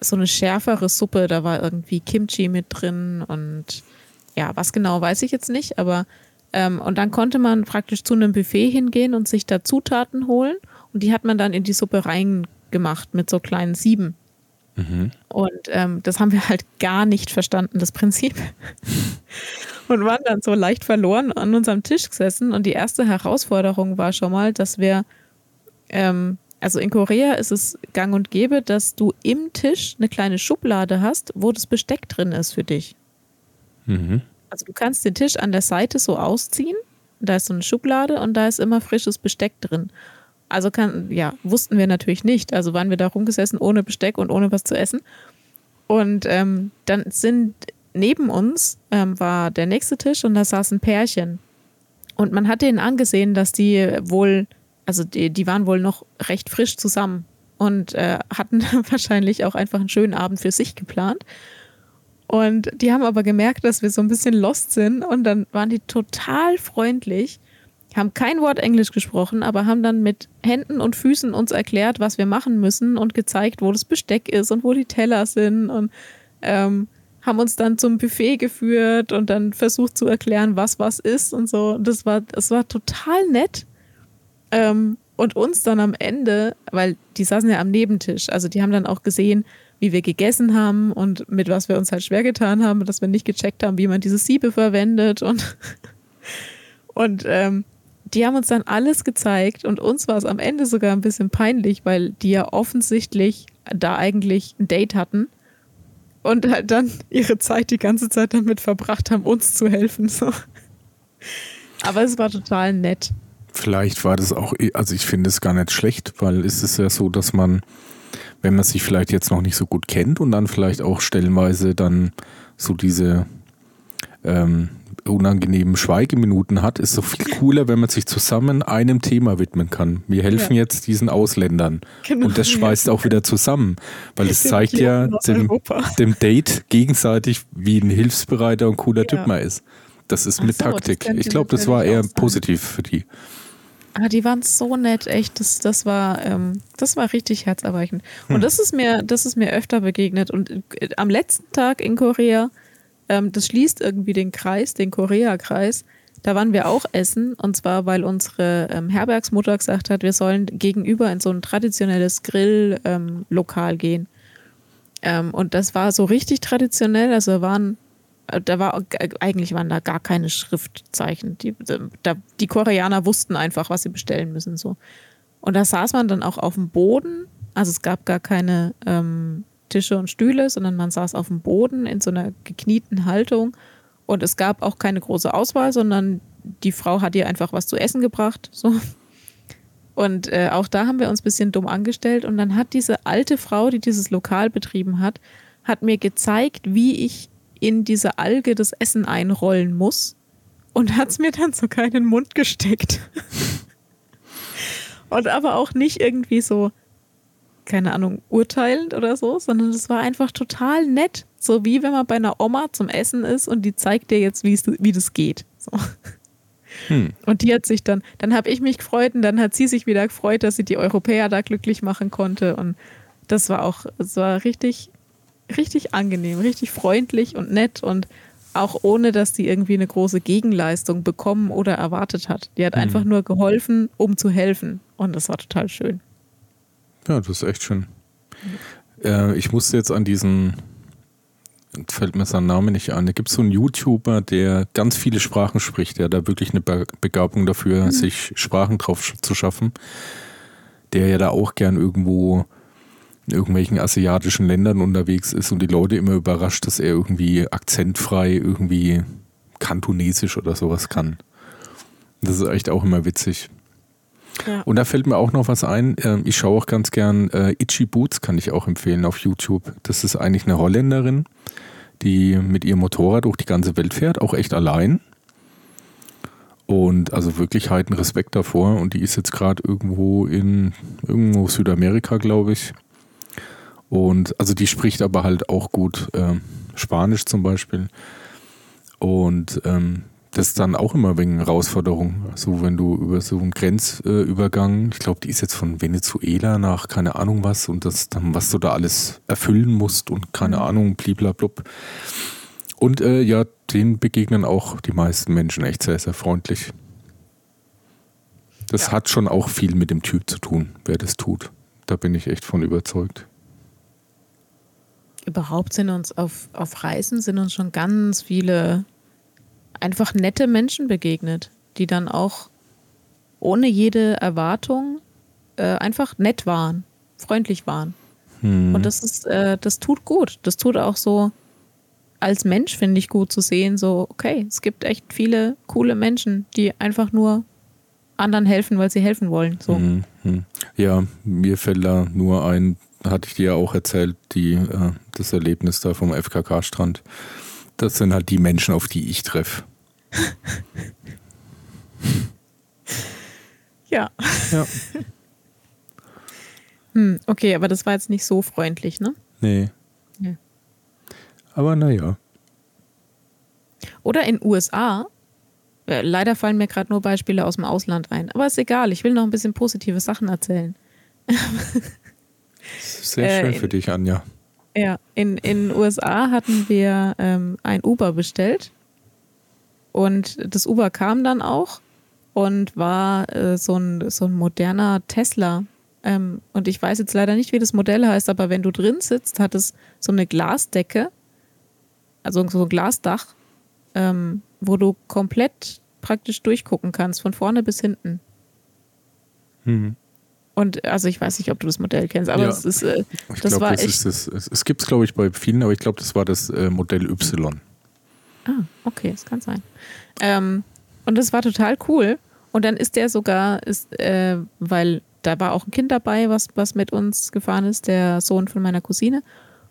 so eine schärfere Suppe. Da war irgendwie Kimchi mit drin und ja, was genau weiß ich jetzt nicht, aber ähm, und dann konnte man praktisch zu einem Buffet hingehen und sich da Zutaten holen und die hat man dann in die Suppe reingemacht mit so kleinen Sieben. Mhm. Und ähm, das haben wir halt gar nicht verstanden, das Prinzip. und waren dann so leicht verloren an unserem Tisch gesessen. Und die erste Herausforderung war schon mal, dass wir, ähm, also in Korea ist es gang und gäbe, dass du im Tisch eine kleine Schublade hast, wo das Besteck drin ist für dich. Mhm. Also du kannst den Tisch an der Seite so ausziehen. Da ist so eine Schublade und da ist immer frisches Besteck drin. Also kann, ja, wussten wir natürlich nicht. Also waren wir da rumgesessen ohne Besteck und ohne was zu essen. Und ähm, dann sind neben uns ähm, war der nächste Tisch und da saß ein Pärchen. Und man hat denen angesehen, dass die wohl, also die, die waren wohl noch recht frisch zusammen und äh, hatten wahrscheinlich auch einfach einen schönen Abend für sich geplant. Und die haben aber gemerkt, dass wir so ein bisschen lost sind und dann waren die total freundlich, haben kein Wort Englisch gesprochen, aber haben dann mit Händen und Füßen uns erklärt, was wir machen müssen und gezeigt, wo das Besteck ist und wo die Teller sind und ähm, haben uns dann zum Buffet geführt und dann versucht zu erklären, was was ist und so. Das war, das war total nett. Ähm, und uns dann am Ende, weil die saßen ja am Nebentisch, also die haben dann auch gesehen, wie wir gegessen haben und mit was wir uns halt schwer getan haben, dass wir nicht gecheckt haben, wie man diese Siebe verwendet und, und ähm, die haben uns dann alles gezeigt und uns war es am Ende sogar ein bisschen peinlich, weil die ja offensichtlich da eigentlich ein Date hatten und halt dann ihre Zeit die ganze Zeit damit verbracht haben, uns zu helfen. So. Aber es war total nett. Vielleicht war das auch, also ich finde es gar nicht schlecht, weil es ist ja so, dass man wenn man sich vielleicht jetzt noch nicht so gut kennt und dann vielleicht auch stellenweise dann so diese ähm, unangenehmen Schweigeminuten hat, ist so viel cooler, wenn man sich zusammen einem Thema widmen kann. Wir helfen ja. jetzt diesen Ausländern. Genau, und das schweißt auch wieder zusammen, weil es zeigt ja dem, dem, Date gegenseitig, wie ein hilfsbereiter und cooler ja. Typ man ist. Das ist mit so, Taktik. Ich glaube, das war eher positiv für die. Ah, die waren so nett, echt. Das, das war, ähm, das war richtig herzerweichend. Und hm. das ist mir, das ist mir öfter begegnet. Und äh, am letzten Tag in Korea, ähm, das schließt irgendwie den Kreis, den Korea-Kreis. Da waren wir auch essen. Und zwar, weil unsere ähm, Herbergsmutter gesagt hat, wir sollen gegenüber in so ein traditionelles Grillokal gehen. Ähm, und das war so richtig traditionell. Also waren da war eigentlich waren da gar keine Schriftzeichen. Die, da, die Koreaner wussten einfach, was sie bestellen müssen. So. Und da saß man dann auch auf dem Boden. Also es gab gar keine ähm, Tische und Stühle, sondern man saß auf dem Boden in so einer geknieten Haltung. Und es gab auch keine große Auswahl, sondern die Frau hat ihr einfach was zu essen gebracht. So. Und äh, auch da haben wir uns ein bisschen dumm angestellt. Und dann hat diese alte Frau, die dieses Lokal betrieben hat, hat mir gezeigt, wie ich in diese Alge das Essen einrollen muss und hat es mir dann sogar in den Mund gesteckt. und aber auch nicht irgendwie so, keine Ahnung, urteilend oder so, sondern es war einfach total nett. So wie wenn man bei einer Oma zum Essen ist und die zeigt dir jetzt, wie das geht. So. Hm. Und die hat sich dann, dann habe ich mich gefreut und dann hat sie sich wieder gefreut, dass sie die Europäer da glücklich machen konnte. Und das war auch, es war richtig, richtig angenehm, richtig freundlich und nett und auch ohne, dass die irgendwie eine große Gegenleistung bekommen oder erwartet hat. Die hat mhm. einfach nur geholfen, um zu helfen. Und das war total schön. Ja, das ist echt schön. Äh, ich musste jetzt an diesen, fällt mir sein Name nicht an, da gibt es so einen YouTuber, der ganz viele Sprachen spricht, der da wirklich eine Begabung dafür, mhm. sich Sprachen drauf zu schaffen, der ja da auch gern irgendwo in irgendwelchen asiatischen Ländern unterwegs ist und die Leute immer überrascht, dass er irgendwie akzentfrei irgendwie kantonesisch oder sowas kann. Das ist echt auch immer witzig. Und da fällt mir auch noch was ein. Ähm, ich schaue auch ganz gern äh, Itchy Boots, kann ich auch empfehlen auf YouTube. Das ist eigentlich eine Holländerin, die mit ihrem Motorrad durch die ganze Welt fährt, auch echt allein. Und also wirklich halt einen Respekt davor. Und die ist jetzt gerade irgendwo in irgendwo Südamerika, glaube ich. Und also die spricht aber halt auch gut äh, Spanisch zum Beispiel. Und ähm, das ist dann auch immer wegen Herausforderung. So, wenn du über so einen Grenzübergang, ich glaube, die ist jetzt von Venezuela nach keine Ahnung was und das dann, was du da alles erfüllen musst und keine mhm. Ahnung, bliblablub. Und äh, ja, denen begegnen auch die meisten Menschen echt sehr, sehr freundlich. Das ja. hat schon auch viel mit dem Typ zu tun, wer das tut. Da bin ich echt von überzeugt überhaupt sind uns auf, auf Reisen sind uns schon ganz viele einfach nette Menschen begegnet, die dann auch ohne jede Erwartung äh, einfach nett waren, freundlich waren. Hm. Und das ist, äh, das tut gut. Das tut auch so als Mensch, finde ich, gut zu sehen, so, okay, es gibt echt viele coole Menschen, die einfach nur anderen helfen, weil sie helfen wollen. So. Hm, hm. Ja, mir fällt da nur ein, hatte ich dir ja auch erzählt, die, äh, das Erlebnis da vom FKK-Strand. Das sind halt die Menschen, auf die ich treffe. ja. Ja. hm, okay, aber das war jetzt nicht so freundlich, ne? Nee. Ja. Aber naja. Oder in USA. Äh, leider fallen mir gerade nur Beispiele aus dem Ausland ein. Aber ist egal, ich will noch ein bisschen positive Sachen erzählen. Sehr schön äh, für dich, Anja. Ja, in den USA hatten wir ähm, ein Uber bestellt und das Uber kam dann auch und war äh, so, ein, so ein moderner Tesla. Ähm, und ich weiß jetzt leider nicht, wie das Modell heißt, aber wenn du drin sitzt, hat es so eine Glasdecke, also so ein Glasdach, ähm, wo du komplett praktisch durchgucken kannst, von vorne bis hinten. Mhm. Und also ich weiß nicht, ob du das Modell kennst, aber ja. es ist, äh, das glaub, war das echt. Das, es, es gibt es, glaube ich, bei vielen, aber ich glaube, das war das äh, Modell Y. Ah, okay, das kann sein. Ähm, und das war total cool. Und dann ist der sogar, ist, äh, weil da war auch ein Kind dabei, was, was mit uns gefahren ist, der Sohn von meiner Cousine.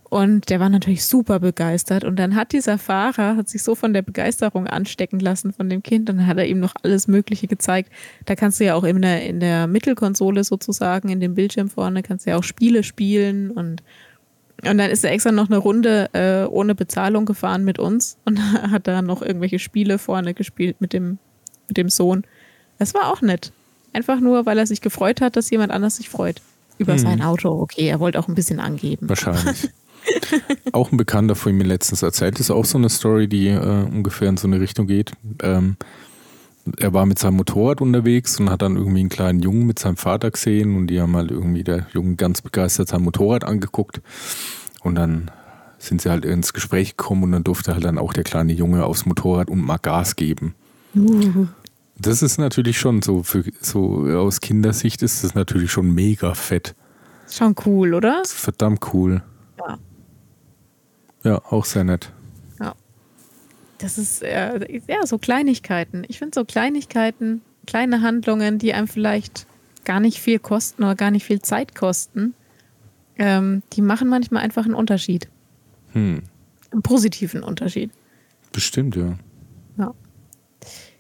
Und der war natürlich super begeistert. Und dann hat dieser Fahrer, hat sich so von der Begeisterung anstecken lassen von dem Kind. Und dann hat er ihm noch alles Mögliche gezeigt. Da kannst du ja auch in der, in der Mittelkonsole sozusagen, in dem Bildschirm vorne, kannst du ja auch Spiele spielen. Und, und dann ist er extra noch eine Runde äh, ohne Bezahlung gefahren mit uns. Und hat da noch irgendwelche Spiele vorne gespielt mit dem, mit dem Sohn. Das war auch nett. Einfach nur, weil er sich gefreut hat, dass jemand anders sich freut. Über hm. sein Auto. Okay, er wollte auch ein bisschen angeben. Wahrscheinlich. auch ein Bekannter von mir letztens erzählt, ist auch so eine Story, die äh, ungefähr in so eine Richtung geht. Ähm, er war mit seinem Motorrad unterwegs und hat dann irgendwie einen kleinen Jungen mit seinem Vater gesehen und die haben halt irgendwie der Junge ganz begeistert sein Motorrad angeguckt und dann sind sie halt ins Gespräch gekommen und dann durfte halt dann auch der kleine Junge aufs Motorrad und mal Gas geben. Uh. Das ist natürlich schon so, für, so aus Kindersicht ist das natürlich schon mega fett. Schon cool, oder? verdammt cool. Ja. Ja, auch sehr nett. Ja. Das ist äh, ja so Kleinigkeiten. Ich finde so Kleinigkeiten, kleine Handlungen, die einem vielleicht gar nicht viel kosten oder gar nicht viel Zeit kosten, ähm, die machen manchmal einfach einen Unterschied. Hm. Einen positiven Unterschied. Bestimmt, ja. Ja.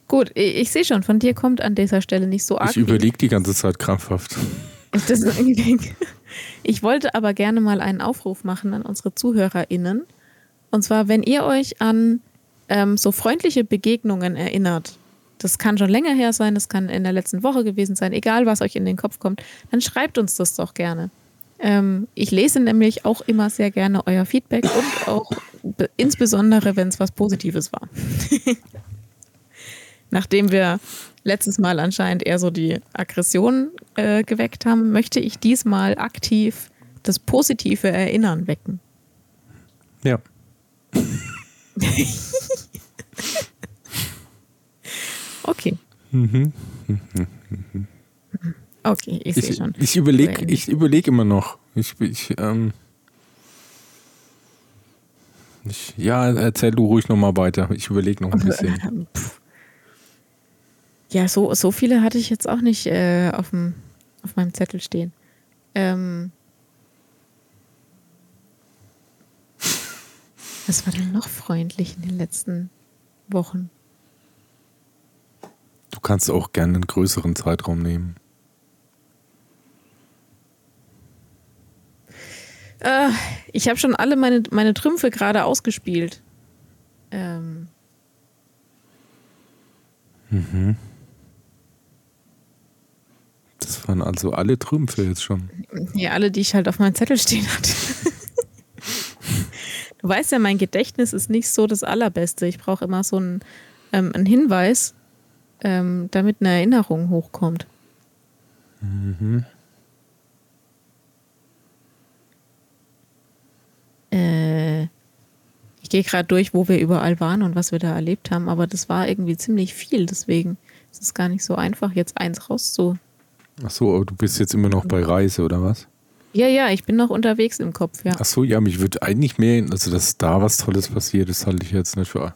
Gut, ich, ich sehe schon, von dir kommt an dieser Stelle nicht so arg. Ich überlege die ganze Zeit krampfhaft. Das ist ich wollte aber gerne mal einen Aufruf machen an unsere ZuhörerInnen. Und zwar, wenn ihr euch an ähm, so freundliche Begegnungen erinnert, das kann schon länger her sein, das kann in der letzten Woche gewesen sein, egal was euch in den Kopf kommt, dann schreibt uns das doch gerne. Ähm, ich lese nämlich auch immer sehr gerne euer Feedback und auch insbesondere wenn es was Positives war. Nachdem wir letztes Mal anscheinend eher so die Aggression äh, geweckt haben, möchte ich diesmal aktiv das positive Erinnern wecken. Ja. okay. Mhm. Okay, ich sehe schon. Ich überlege ich überleg immer noch. Ich, ich, ähm, ich, ja, erzähl du ruhig nochmal weiter. Ich überlege noch ein bisschen. Ja, so, so viele hatte ich jetzt auch nicht äh, auf, dem, auf meinem Zettel stehen. Ähm, was war denn noch freundlich in den letzten Wochen? Du kannst auch gerne einen größeren Zeitraum nehmen. Äh, ich habe schon alle meine, meine Trümpfe gerade ausgespielt. Ähm. Mhm. Das waren also alle Trümpfe jetzt schon. Ja, alle, die ich halt auf meinem Zettel stehen hatte. du weißt ja, mein Gedächtnis ist nicht so das Allerbeste. Ich brauche immer so einen, ähm, einen Hinweis, ähm, damit eine Erinnerung hochkommt. Mhm. Äh, ich gehe gerade durch, wo wir überall waren und was wir da erlebt haben, aber das war irgendwie ziemlich viel, deswegen ist es gar nicht so einfach, jetzt eins rauszu. Ach so, aber du bist jetzt immer noch bei Reise oder was? Ja, ja, ich bin noch unterwegs im Kopf, ja. Ach so, ja, mich würde eigentlich mehr, also dass da was Tolles passiert, das halte ich jetzt nicht für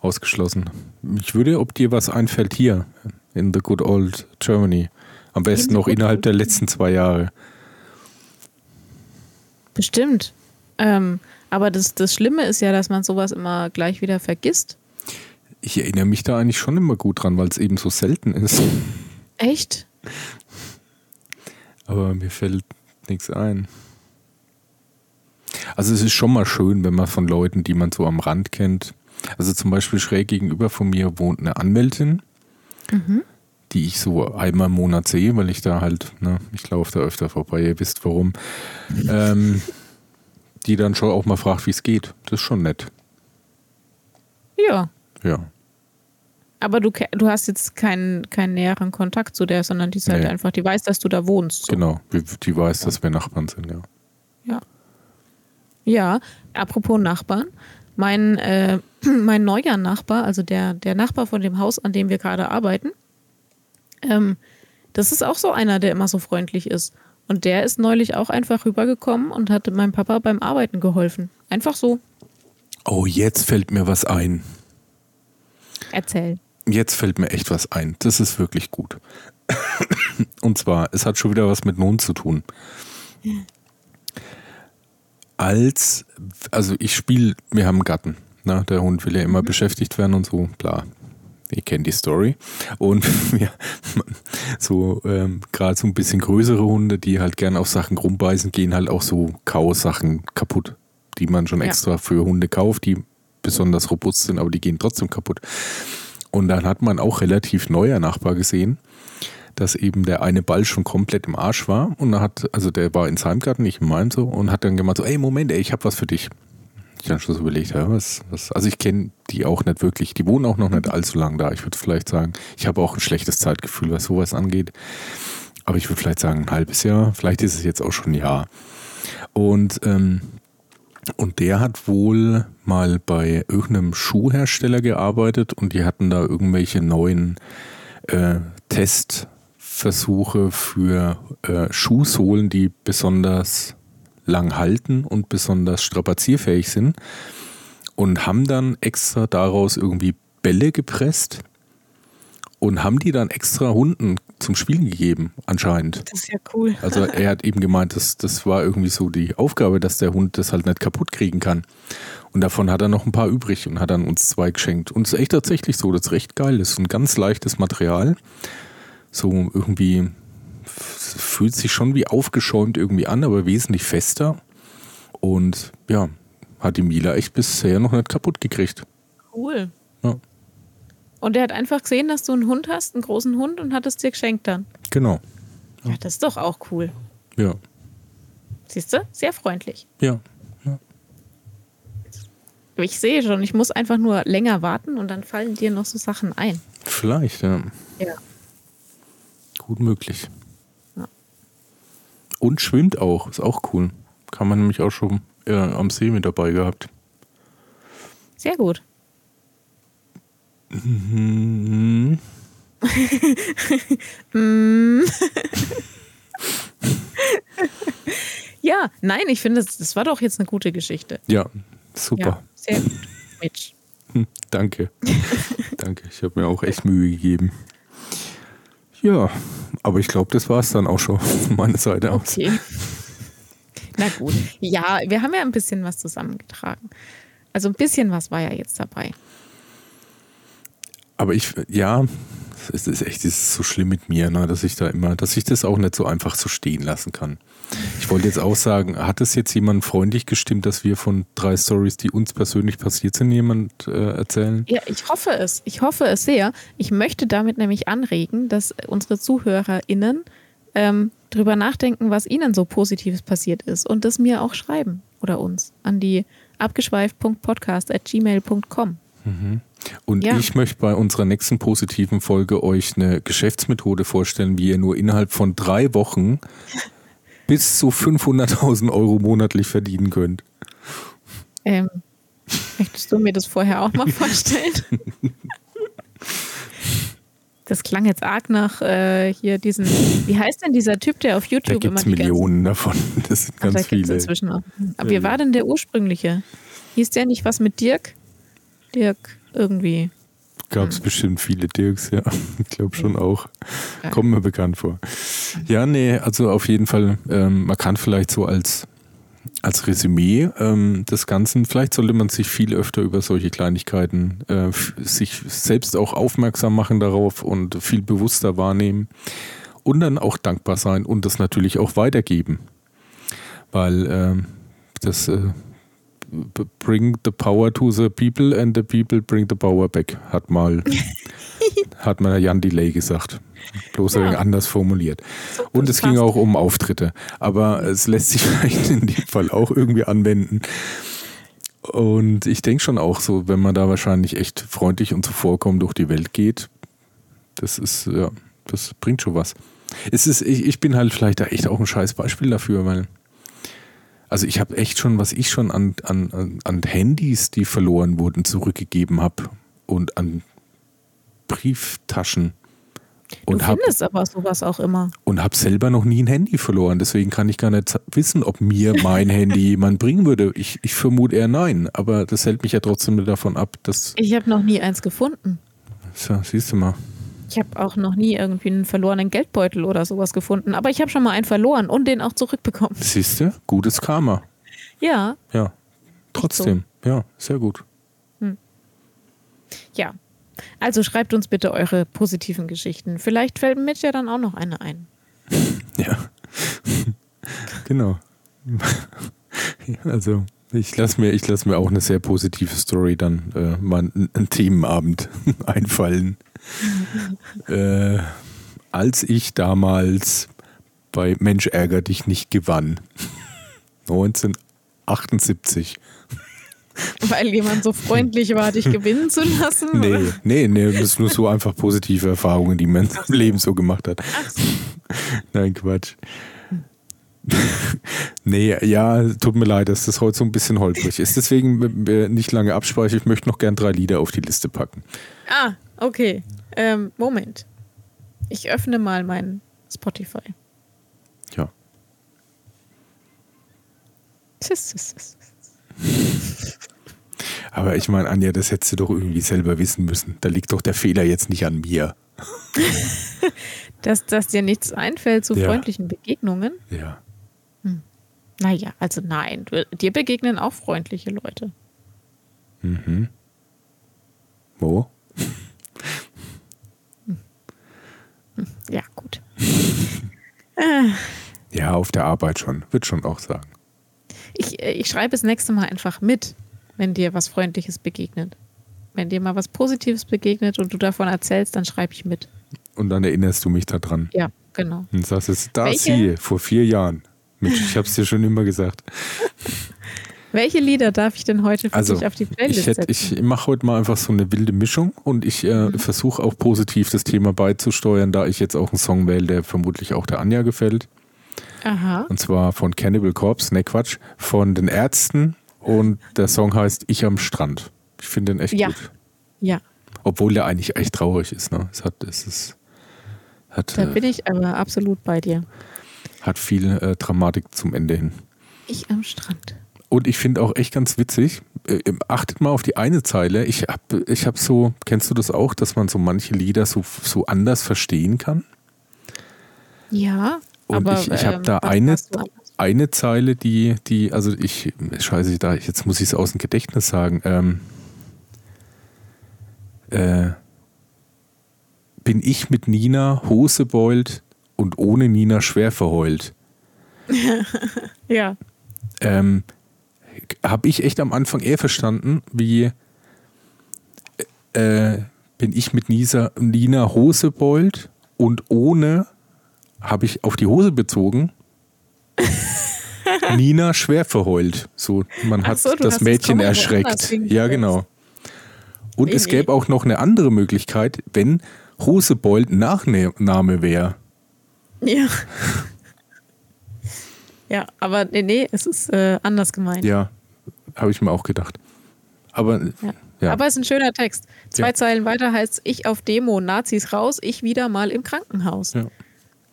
ausgeschlossen. Ich würde, ob dir was einfällt hier in the good old Germany, am besten noch innerhalb der letzten zwei Jahre. Bestimmt. Ähm, aber das, das Schlimme ist ja, dass man sowas immer gleich wieder vergisst. Ich erinnere mich da eigentlich schon immer gut dran, weil es eben so selten ist. Echt? Aber mir fällt nichts ein. Also es ist schon mal schön, wenn man von Leuten, die man so am Rand kennt. Also zum Beispiel schräg gegenüber von mir wohnt eine Anwältin, mhm. die ich so einmal im Monat sehe, weil ich da halt, ne, ich laufe da öfter vorbei, ihr wisst warum. Ähm, die dann schon auch mal fragt, wie es geht. Das ist schon nett. Ja. Ja. Aber du, du hast jetzt keinen, keinen näheren Kontakt zu der, sondern die ist halt einfach, die weiß, dass du da wohnst. So. Genau, die weiß, dass wir Nachbarn sind, ja. Ja. Ja, apropos Nachbarn. Mein, äh, mein neuer Nachbar, also der, der Nachbar von dem Haus, an dem wir gerade arbeiten, ähm, das ist auch so einer, der immer so freundlich ist. Und der ist neulich auch einfach rübergekommen und hat meinem Papa beim Arbeiten geholfen. Einfach so. Oh, jetzt fällt mir was ein. Erzähl. Jetzt fällt mir echt was ein. Das ist wirklich gut. Und zwar, es hat schon wieder was mit Mond zu tun. Als, also ich spiele, wir haben einen Gatten. Ne? Der Hund will ja immer mhm. beschäftigt werden und so, bla ihr kennt die Story. Und ja, so ähm, gerade so ein bisschen größere Hunde, die halt gerne auf Sachen rumbeißen, gehen halt auch so Kausachen kaputt, die man schon ja. extra für Hunde kauft, die besonders robust sind, aber die gehen trotzdem kaputt. Und dann hat man auch relativ neuer Nachbar gesehen, dass eben der eine Ball schon komplett im Arsch war und er hat, also der war in seinem Garten, nicht in meinem so, und hat dann gemeint so, ey Moment, ey, ich habe was für dich ich dann schon so überlegt, ja, was, was, also ich kenne die auch nicht wirklich, die wohnen auch noch nicht allzu lange da. Ich würde vielleicht sagen, ich habe auch ein schlechtes Zeitgefühl, was sowas angeht. Aber ich würde vielleicht sagen, ein halbes Jahr, vielleicht ist es jetzt auch schon ein Jahr. Und, ähm, und der hat wohl mal bei irgendeinem Schuhhersteller gearbeitet und die hatten da irgendwelche neuen äh, Testversuche für äh, Schuhsohlen, die besonders lang halten und besonders strapazierfähig sind und haben dann extra daraus irgendwie Bälle gepresst und haben die dann extra Hunden zum Spielen gegeben, anscheinend. Das ist ja cool. Also er hat eben gemeint, dass das war irgendwie so die Aufgabe, dass der Hund das halt nicht kaputt kriegen kann. Und davon hat er noch ein paar übrig und hat dann uns zwei geschenkt. Und es ist echt tatsächlich so, das ist recht geil. Das ist ein ganz leichtes Material. So irgendwie fühlt sich schon wie aufgeschäumt irgendwie an, aber wesentlich fester. Und ja, hat die Mila echt bisher noch nicht kaputt gekriegt. Cool. Und er hat einfach gesehen, dass du einen Hund hast, einen großen Hund, und hat es dir geschenkt dann. Genau. Ja, ja das ist doch auch cool. Ja. Siehst du? Sehr freundlich. Ja. ja. Ich sehe schon, ich muss einfach nur länger warten und dann fallen dir noch so Sachen ein. Vielleicht, ja. Ja. Gut möglich. Ja. Und schwimmt auch, ist auch cool. Kann man nämlich auch schon äh, am See mit dabei gehabt. Sehr gut. Mhm. ja, nein, ich finde, das, das war doch jetzt eine gute Geschichte. Ja, super. Ja, sehr gut, Mitch. Hm, danke. Danke, ich habe mir auch echt Mühe gegeben. Ja, aber ich glaube, das war es dann auch schon von meiner Seite aus. Okay. Na gut. Ja, wir haben ja ein bisschen was zusammengetragen. Also ein bisschen was war ja jetzt dabei. Aber ich, ja, es ist echt, es ist so schlimm mit mir, ne, dass ich da immer, dass ich das auch nicht so einfach so stehen lassen kann. Ich wollte jetzt auch sagen, hat es jetzt jemand freundlich gestimmt, dass wir von drei Stories, die uns persönlich passiert sind, jemand äh, erzählen? Ja, ich hoffe es. Ich hoffe es sehr. Ich möchte damit nämlich anregen, dass unsere ZuhörerInnen ähm, drüber nachdenken, was ihnen so Positives passiert ist und das mir auch schreiben oder uns an die abgeschweift.podcast.gmail.com. Mhm. Und ja. ich möchte bei unserer nächsten positiven Folge euch eine Geschäftsmethode vorstellen, wie ihr nur innerhalb von drei Wochen bis zu 500.000 Euro monatlich verdienen könnt. Ähm, möchtest du mir das vorher auch mal vorstellen? Das klang jetzt arg nach äh, hier diesen, wie heißt denn dieser Typ, der auf YouTube da gibt's immer die Millionen davon. Das sind ganz Ach, da viele. Inzwischen auch. Aber wie war denn der ursprüngliche? Hieß der nicht was mit Dirk? Dirk irgendwie. Gab es hm. bestimmt viele Dirks, ja. Ich glaube schon auch. Kommt mir bekannt vor. Ja, nee, also auf jeden Fall, ähm, man kann vielleicht so als, als Resümee ähm, des Ganzen, vielleicht sollte man sich viel öfter über solche Kleinigkeiten, äh, sich selbst auch aufmerksam machen darauf und viel bewusster wahrnehmen und dann auch dankbar sein und das natürlich auch weitergeben. Weil äh, das äh, bring the power to the people and the people bring the power back, hat mal, hat mal Jan Delay gesagt. Bloß ja. anders formuliert. Und es ging auch um Auftritte. Aber es lässt sich vielleicht in dem Fall auch irgendwie anwenden. Und ich denke schon auch so, wenn man da wahrscheinlich echt freundlich und zuvorkommend durch die Welt geht, das ist, ja, das bringt schon was. Es ist, ich, ich bin halt vielleicht da echt auch ein scheiß Beispiel dafür, weil also ich habe echt schon, was ich schon an, an, an Handys, die verloren wurden, zurückgegeben habe und an Brieftaschen. Und du findest hab, aber sowas auch immer. Und habe selber noch nie ein Handy verloren. Deswegen kann ich gar nicht wissen, ob mir mein Handy jemand bringen würde. Ich, ich vermute eher nein. Aber das hält mich ja trotzdem davon ab, dass. Ich habe noch nie eins gefunden. So, siehst du mal. Ich habe auch noch nie irgendwie einen verlorenen Geldbeutel oder sowas gefunden. Aber ich habe schon mal einen verloren und den auch zurückbekommen. Siehst du? Gutes Karma. Ja. Ja. Trotzdem. So. Ja, sehr gut. Hm. Ja. Also schreibt uns bitte eure positiven Geschichten. Vielleicht fällt mit ja dann auch noch eine ein. Ja. genau. also ich lasse mir, lass mir auch eine sehr positive Story dann äh, mal einen Themenabend einfallen äh, als ich damals bei Mensch ärger dich nicht gewann. 1978. Weil jemand so freundlich war, dich gewinnen zu lassen? Nee, oder? nee, nee, das sind nur so einfach positive Erfahrungen, die man im Leben so gemacht hat. So. Nein, Quatsch. nee, ja, tut mir leid, dass das heute so ein bisschen holprig ist. Deswegen nicht lange absprechen. Ich möchte noch gern drei Lieder auf die Liste packen. Ah, okay. Ähm, Moment. Ich öffne mal mein Spotify. Ja. Aber ich meine, Anja, das hättest du doch irgendwie selber wissen müssen. Da liegt doch der Fehler jetzt nicht an mir. dass, dass dir nichts einfällt zu ja. freundlichen Begegnungen? Ja. Hm. Naja, also nein. Dir begegnen auch freundliche Leute. Mhm. Wo? Ja, gut. ja, auf der Arbeit schon. Wird schon auch sagen. Ich, äh, ich schreibe das nächste Mal einfach mit, wenn dir was Freundliches begegnet. Wenn dir mal was Positives begegnet und du davon erzählst, dann schreibe ich mit. Und dann erinnerst du mich daran. Ja, genau. Und sagst jetzt, da Welche? sie, vor vier Jahren. Mensch, ich habe es dir schon immer gesagt. Welche Lieder darf ich denn heute für Also, dich auf die Playlist ich, hätt- setzen? ich mache heute mal einfach so eine wilde Mischung und ich äh, Mhm. versuche auch positiv das Thema beizusteuern, da ich jetzt auch einen Song wähle, der vermutlich auch der Anja gefällt. Aha. Und zwar von Cannibal Corpse, ne Quatsch, von den Ärzten und der Song heißt Ich am Strand. Ich finde den echt Ja. gut. Ja, Obwohl der eigentlich echt traurig ist. Ne? Es hat, es ist, hat, da äh, bin ich aber absolut bei dir. hat viel äh, Dramatik zum Ende hin. Ich am Strand. Und ich finde auch echt ganz witzig, äh, achtet mal auf die eine Zeile. Ich habe ich hab so, kennst du das auch, dass man so manche Lieder so, so anders verstehen kann? Ja, Und aber ich, ich habe ähm, da eine, eine Zeile, die, die, also ich, scheiße, da, jetzt muss ich es aus dem Gedächtnis sagen. Ähm, äh, bin ich mit Nina Hose beult und ohne Nina schwer verheult. Ja, ähm, habe ich echt am Anfang eher verstanden, wie äh, bin ich mit Nisa, Nina Hose beult und ohne habe ich auf die Hose bezogen. Nina schwer verheult. So, man hat so, das Mädchen erschreckt. Ja, genau. Und Nee, es nee. gäbe auch noch eine andere Möglichkeit, wenn Hosebold Nachname wäre. ja. ja, aber nee, nee, es ist äh, anders gemeint. Ja, habe ich mir auch gedacht. Aber Ja. ja. Aber es ist ein schöner Text. Zwei Ja. Zeilen weiter heißt ich auf Demo, Nazis raus, ich wieder mal im Krankenhaus. Ja.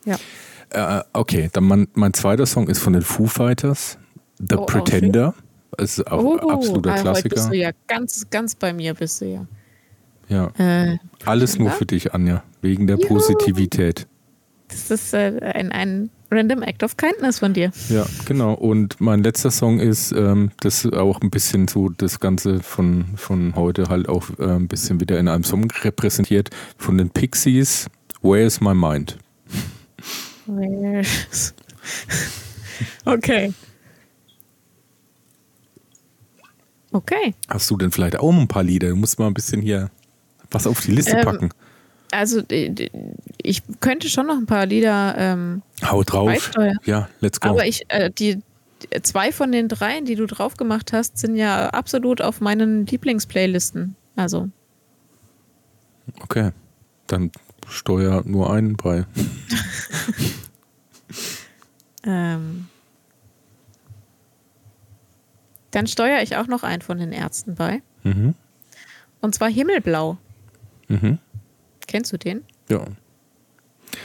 Ja. Äh, okay, dann mein, mein zweiter Song ist von den Foo Fighters, The Oh, auch Pretender. Das ist auch ein absoluter ah, Heute bist Klassiker. du ja ganz, ganz bei mir bist du ja. Ja, Äh, alles nur für dich, Anja, wegen der Juhu. Positivität. das ist äh, ein, ein random act of kindness von dir. Ja, genau. Und mein letzter Song ist, ähm, das ist auch ein bisschen so das Ganze von, von heute halt auch äh, ein bisschen wieder in einem Song repräsentiert, von den Pixies, Where's My Mind? okay. Okay. Hast du denn vielleicht auch ein paar Lieder? Du musst mal ein bisschen hier was auf die Liste Ähm, packen. Also äh, ich könnte schon noch ein paar Lieder, ähm, Hau drauf. Beisteuer. Ja, let's go. aber ich, äh, die die- zwei von den dreien, die du drauf gemacht hast, sind ja absolut auf meinen Lieblingsplaylisten. Also Okay, dann steuer nur einen bei. ähm, dann steuere ich auch noch einen von den Ärzten bei. Mhm. Und zwar Himmelblau. Mhm. Kennst du den? Ja.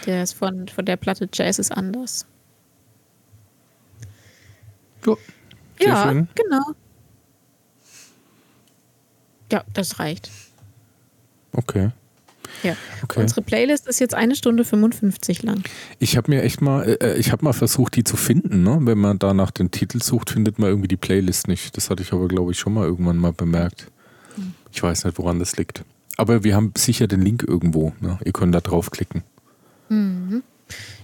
Der ist von, von der Platte Jazz ist anders. ja. Sehr ja, schön. genau. Ja, das reicht. Okay. Ja. Okay. Unsere Playlist ist jetzt eine Stunde 55 lang. Ich habe mir echt mal, äh, ich habe mal versucht, die zu finden. Ne? Wenn man da nach dem Titel sucht, findet man irgendwie die Playlist nicht. Das hatte ich aber, glaube ich, schon mal irgendwann mal bemerkt. Ich weiß nicht, woran das liegt. Aber wir haben sicher den Link irgendwo. Ne? Ihr könnt da draufklicken.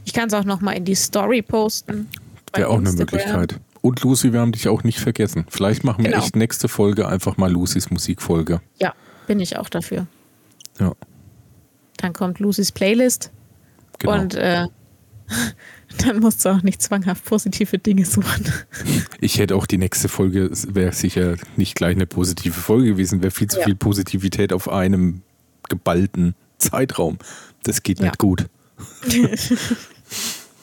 Ich kann es auch noch mal in die Story posten. Wäre auch eine. Möglichkeit. Und Lucy, wir haben dich auch nicht vergessen. Vielleicht machen wir Genau. echt nächste Folge einfach mal Lucys Musikfolge. Ja, bin ich auch dafür. Ja, Dann kommt Lucys Playlist genau. und äh, dann musst du auch nicht zwanghaft positive Dinge suchen. Ich hätte auch die nächste Folge, wäre sicher nicht gleich eine positive Folge gewesen, wäre viel zu Ja. viel Positivität auf einem geballten Zeitraum. Das geht Ja. nicht gut.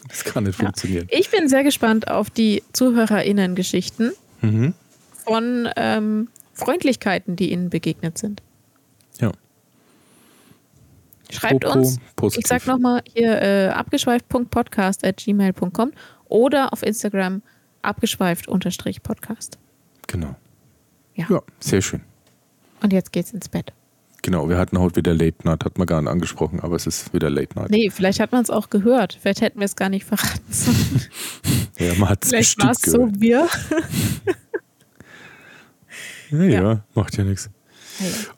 das kann nicht Ja. funktionieren. Ich bin sehr gespannt auf die ZuhörerInnen-Geschichten Mhm. von ähm, Freundlichkeiten, die ihnen begegnet sind. Ja. Schreibt Apropos uns, positiv. ich sag nochmal hier äh, abgeschweift.podcast.gmail.com oder auf Instagram abgeschweift-podcast. Genau. Ja. ja, sehr schön. Und jetzt geht's ins Bett. Genau, wir hatten heute wieder Late Night, hat man gar nicht angesprochen, aber es ist wieder Late Night. Nee, vielleicht hat man es auch gehört. Vielleicht hätten wir es gar nicht verraten sollen. Ja, man hat es vielleicht war es so wir. Ja, ja. Macht ja nichts.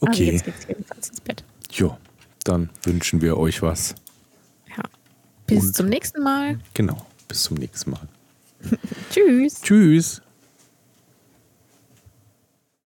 Aber Okay. jetzt geht's jedenfalls ins Bett. Jo, dann wünschen wir euch was. Ja. Bis Und- zum nächsten Mal. Genau, bis zum nächsten Mal. Tschüss. Tschüss.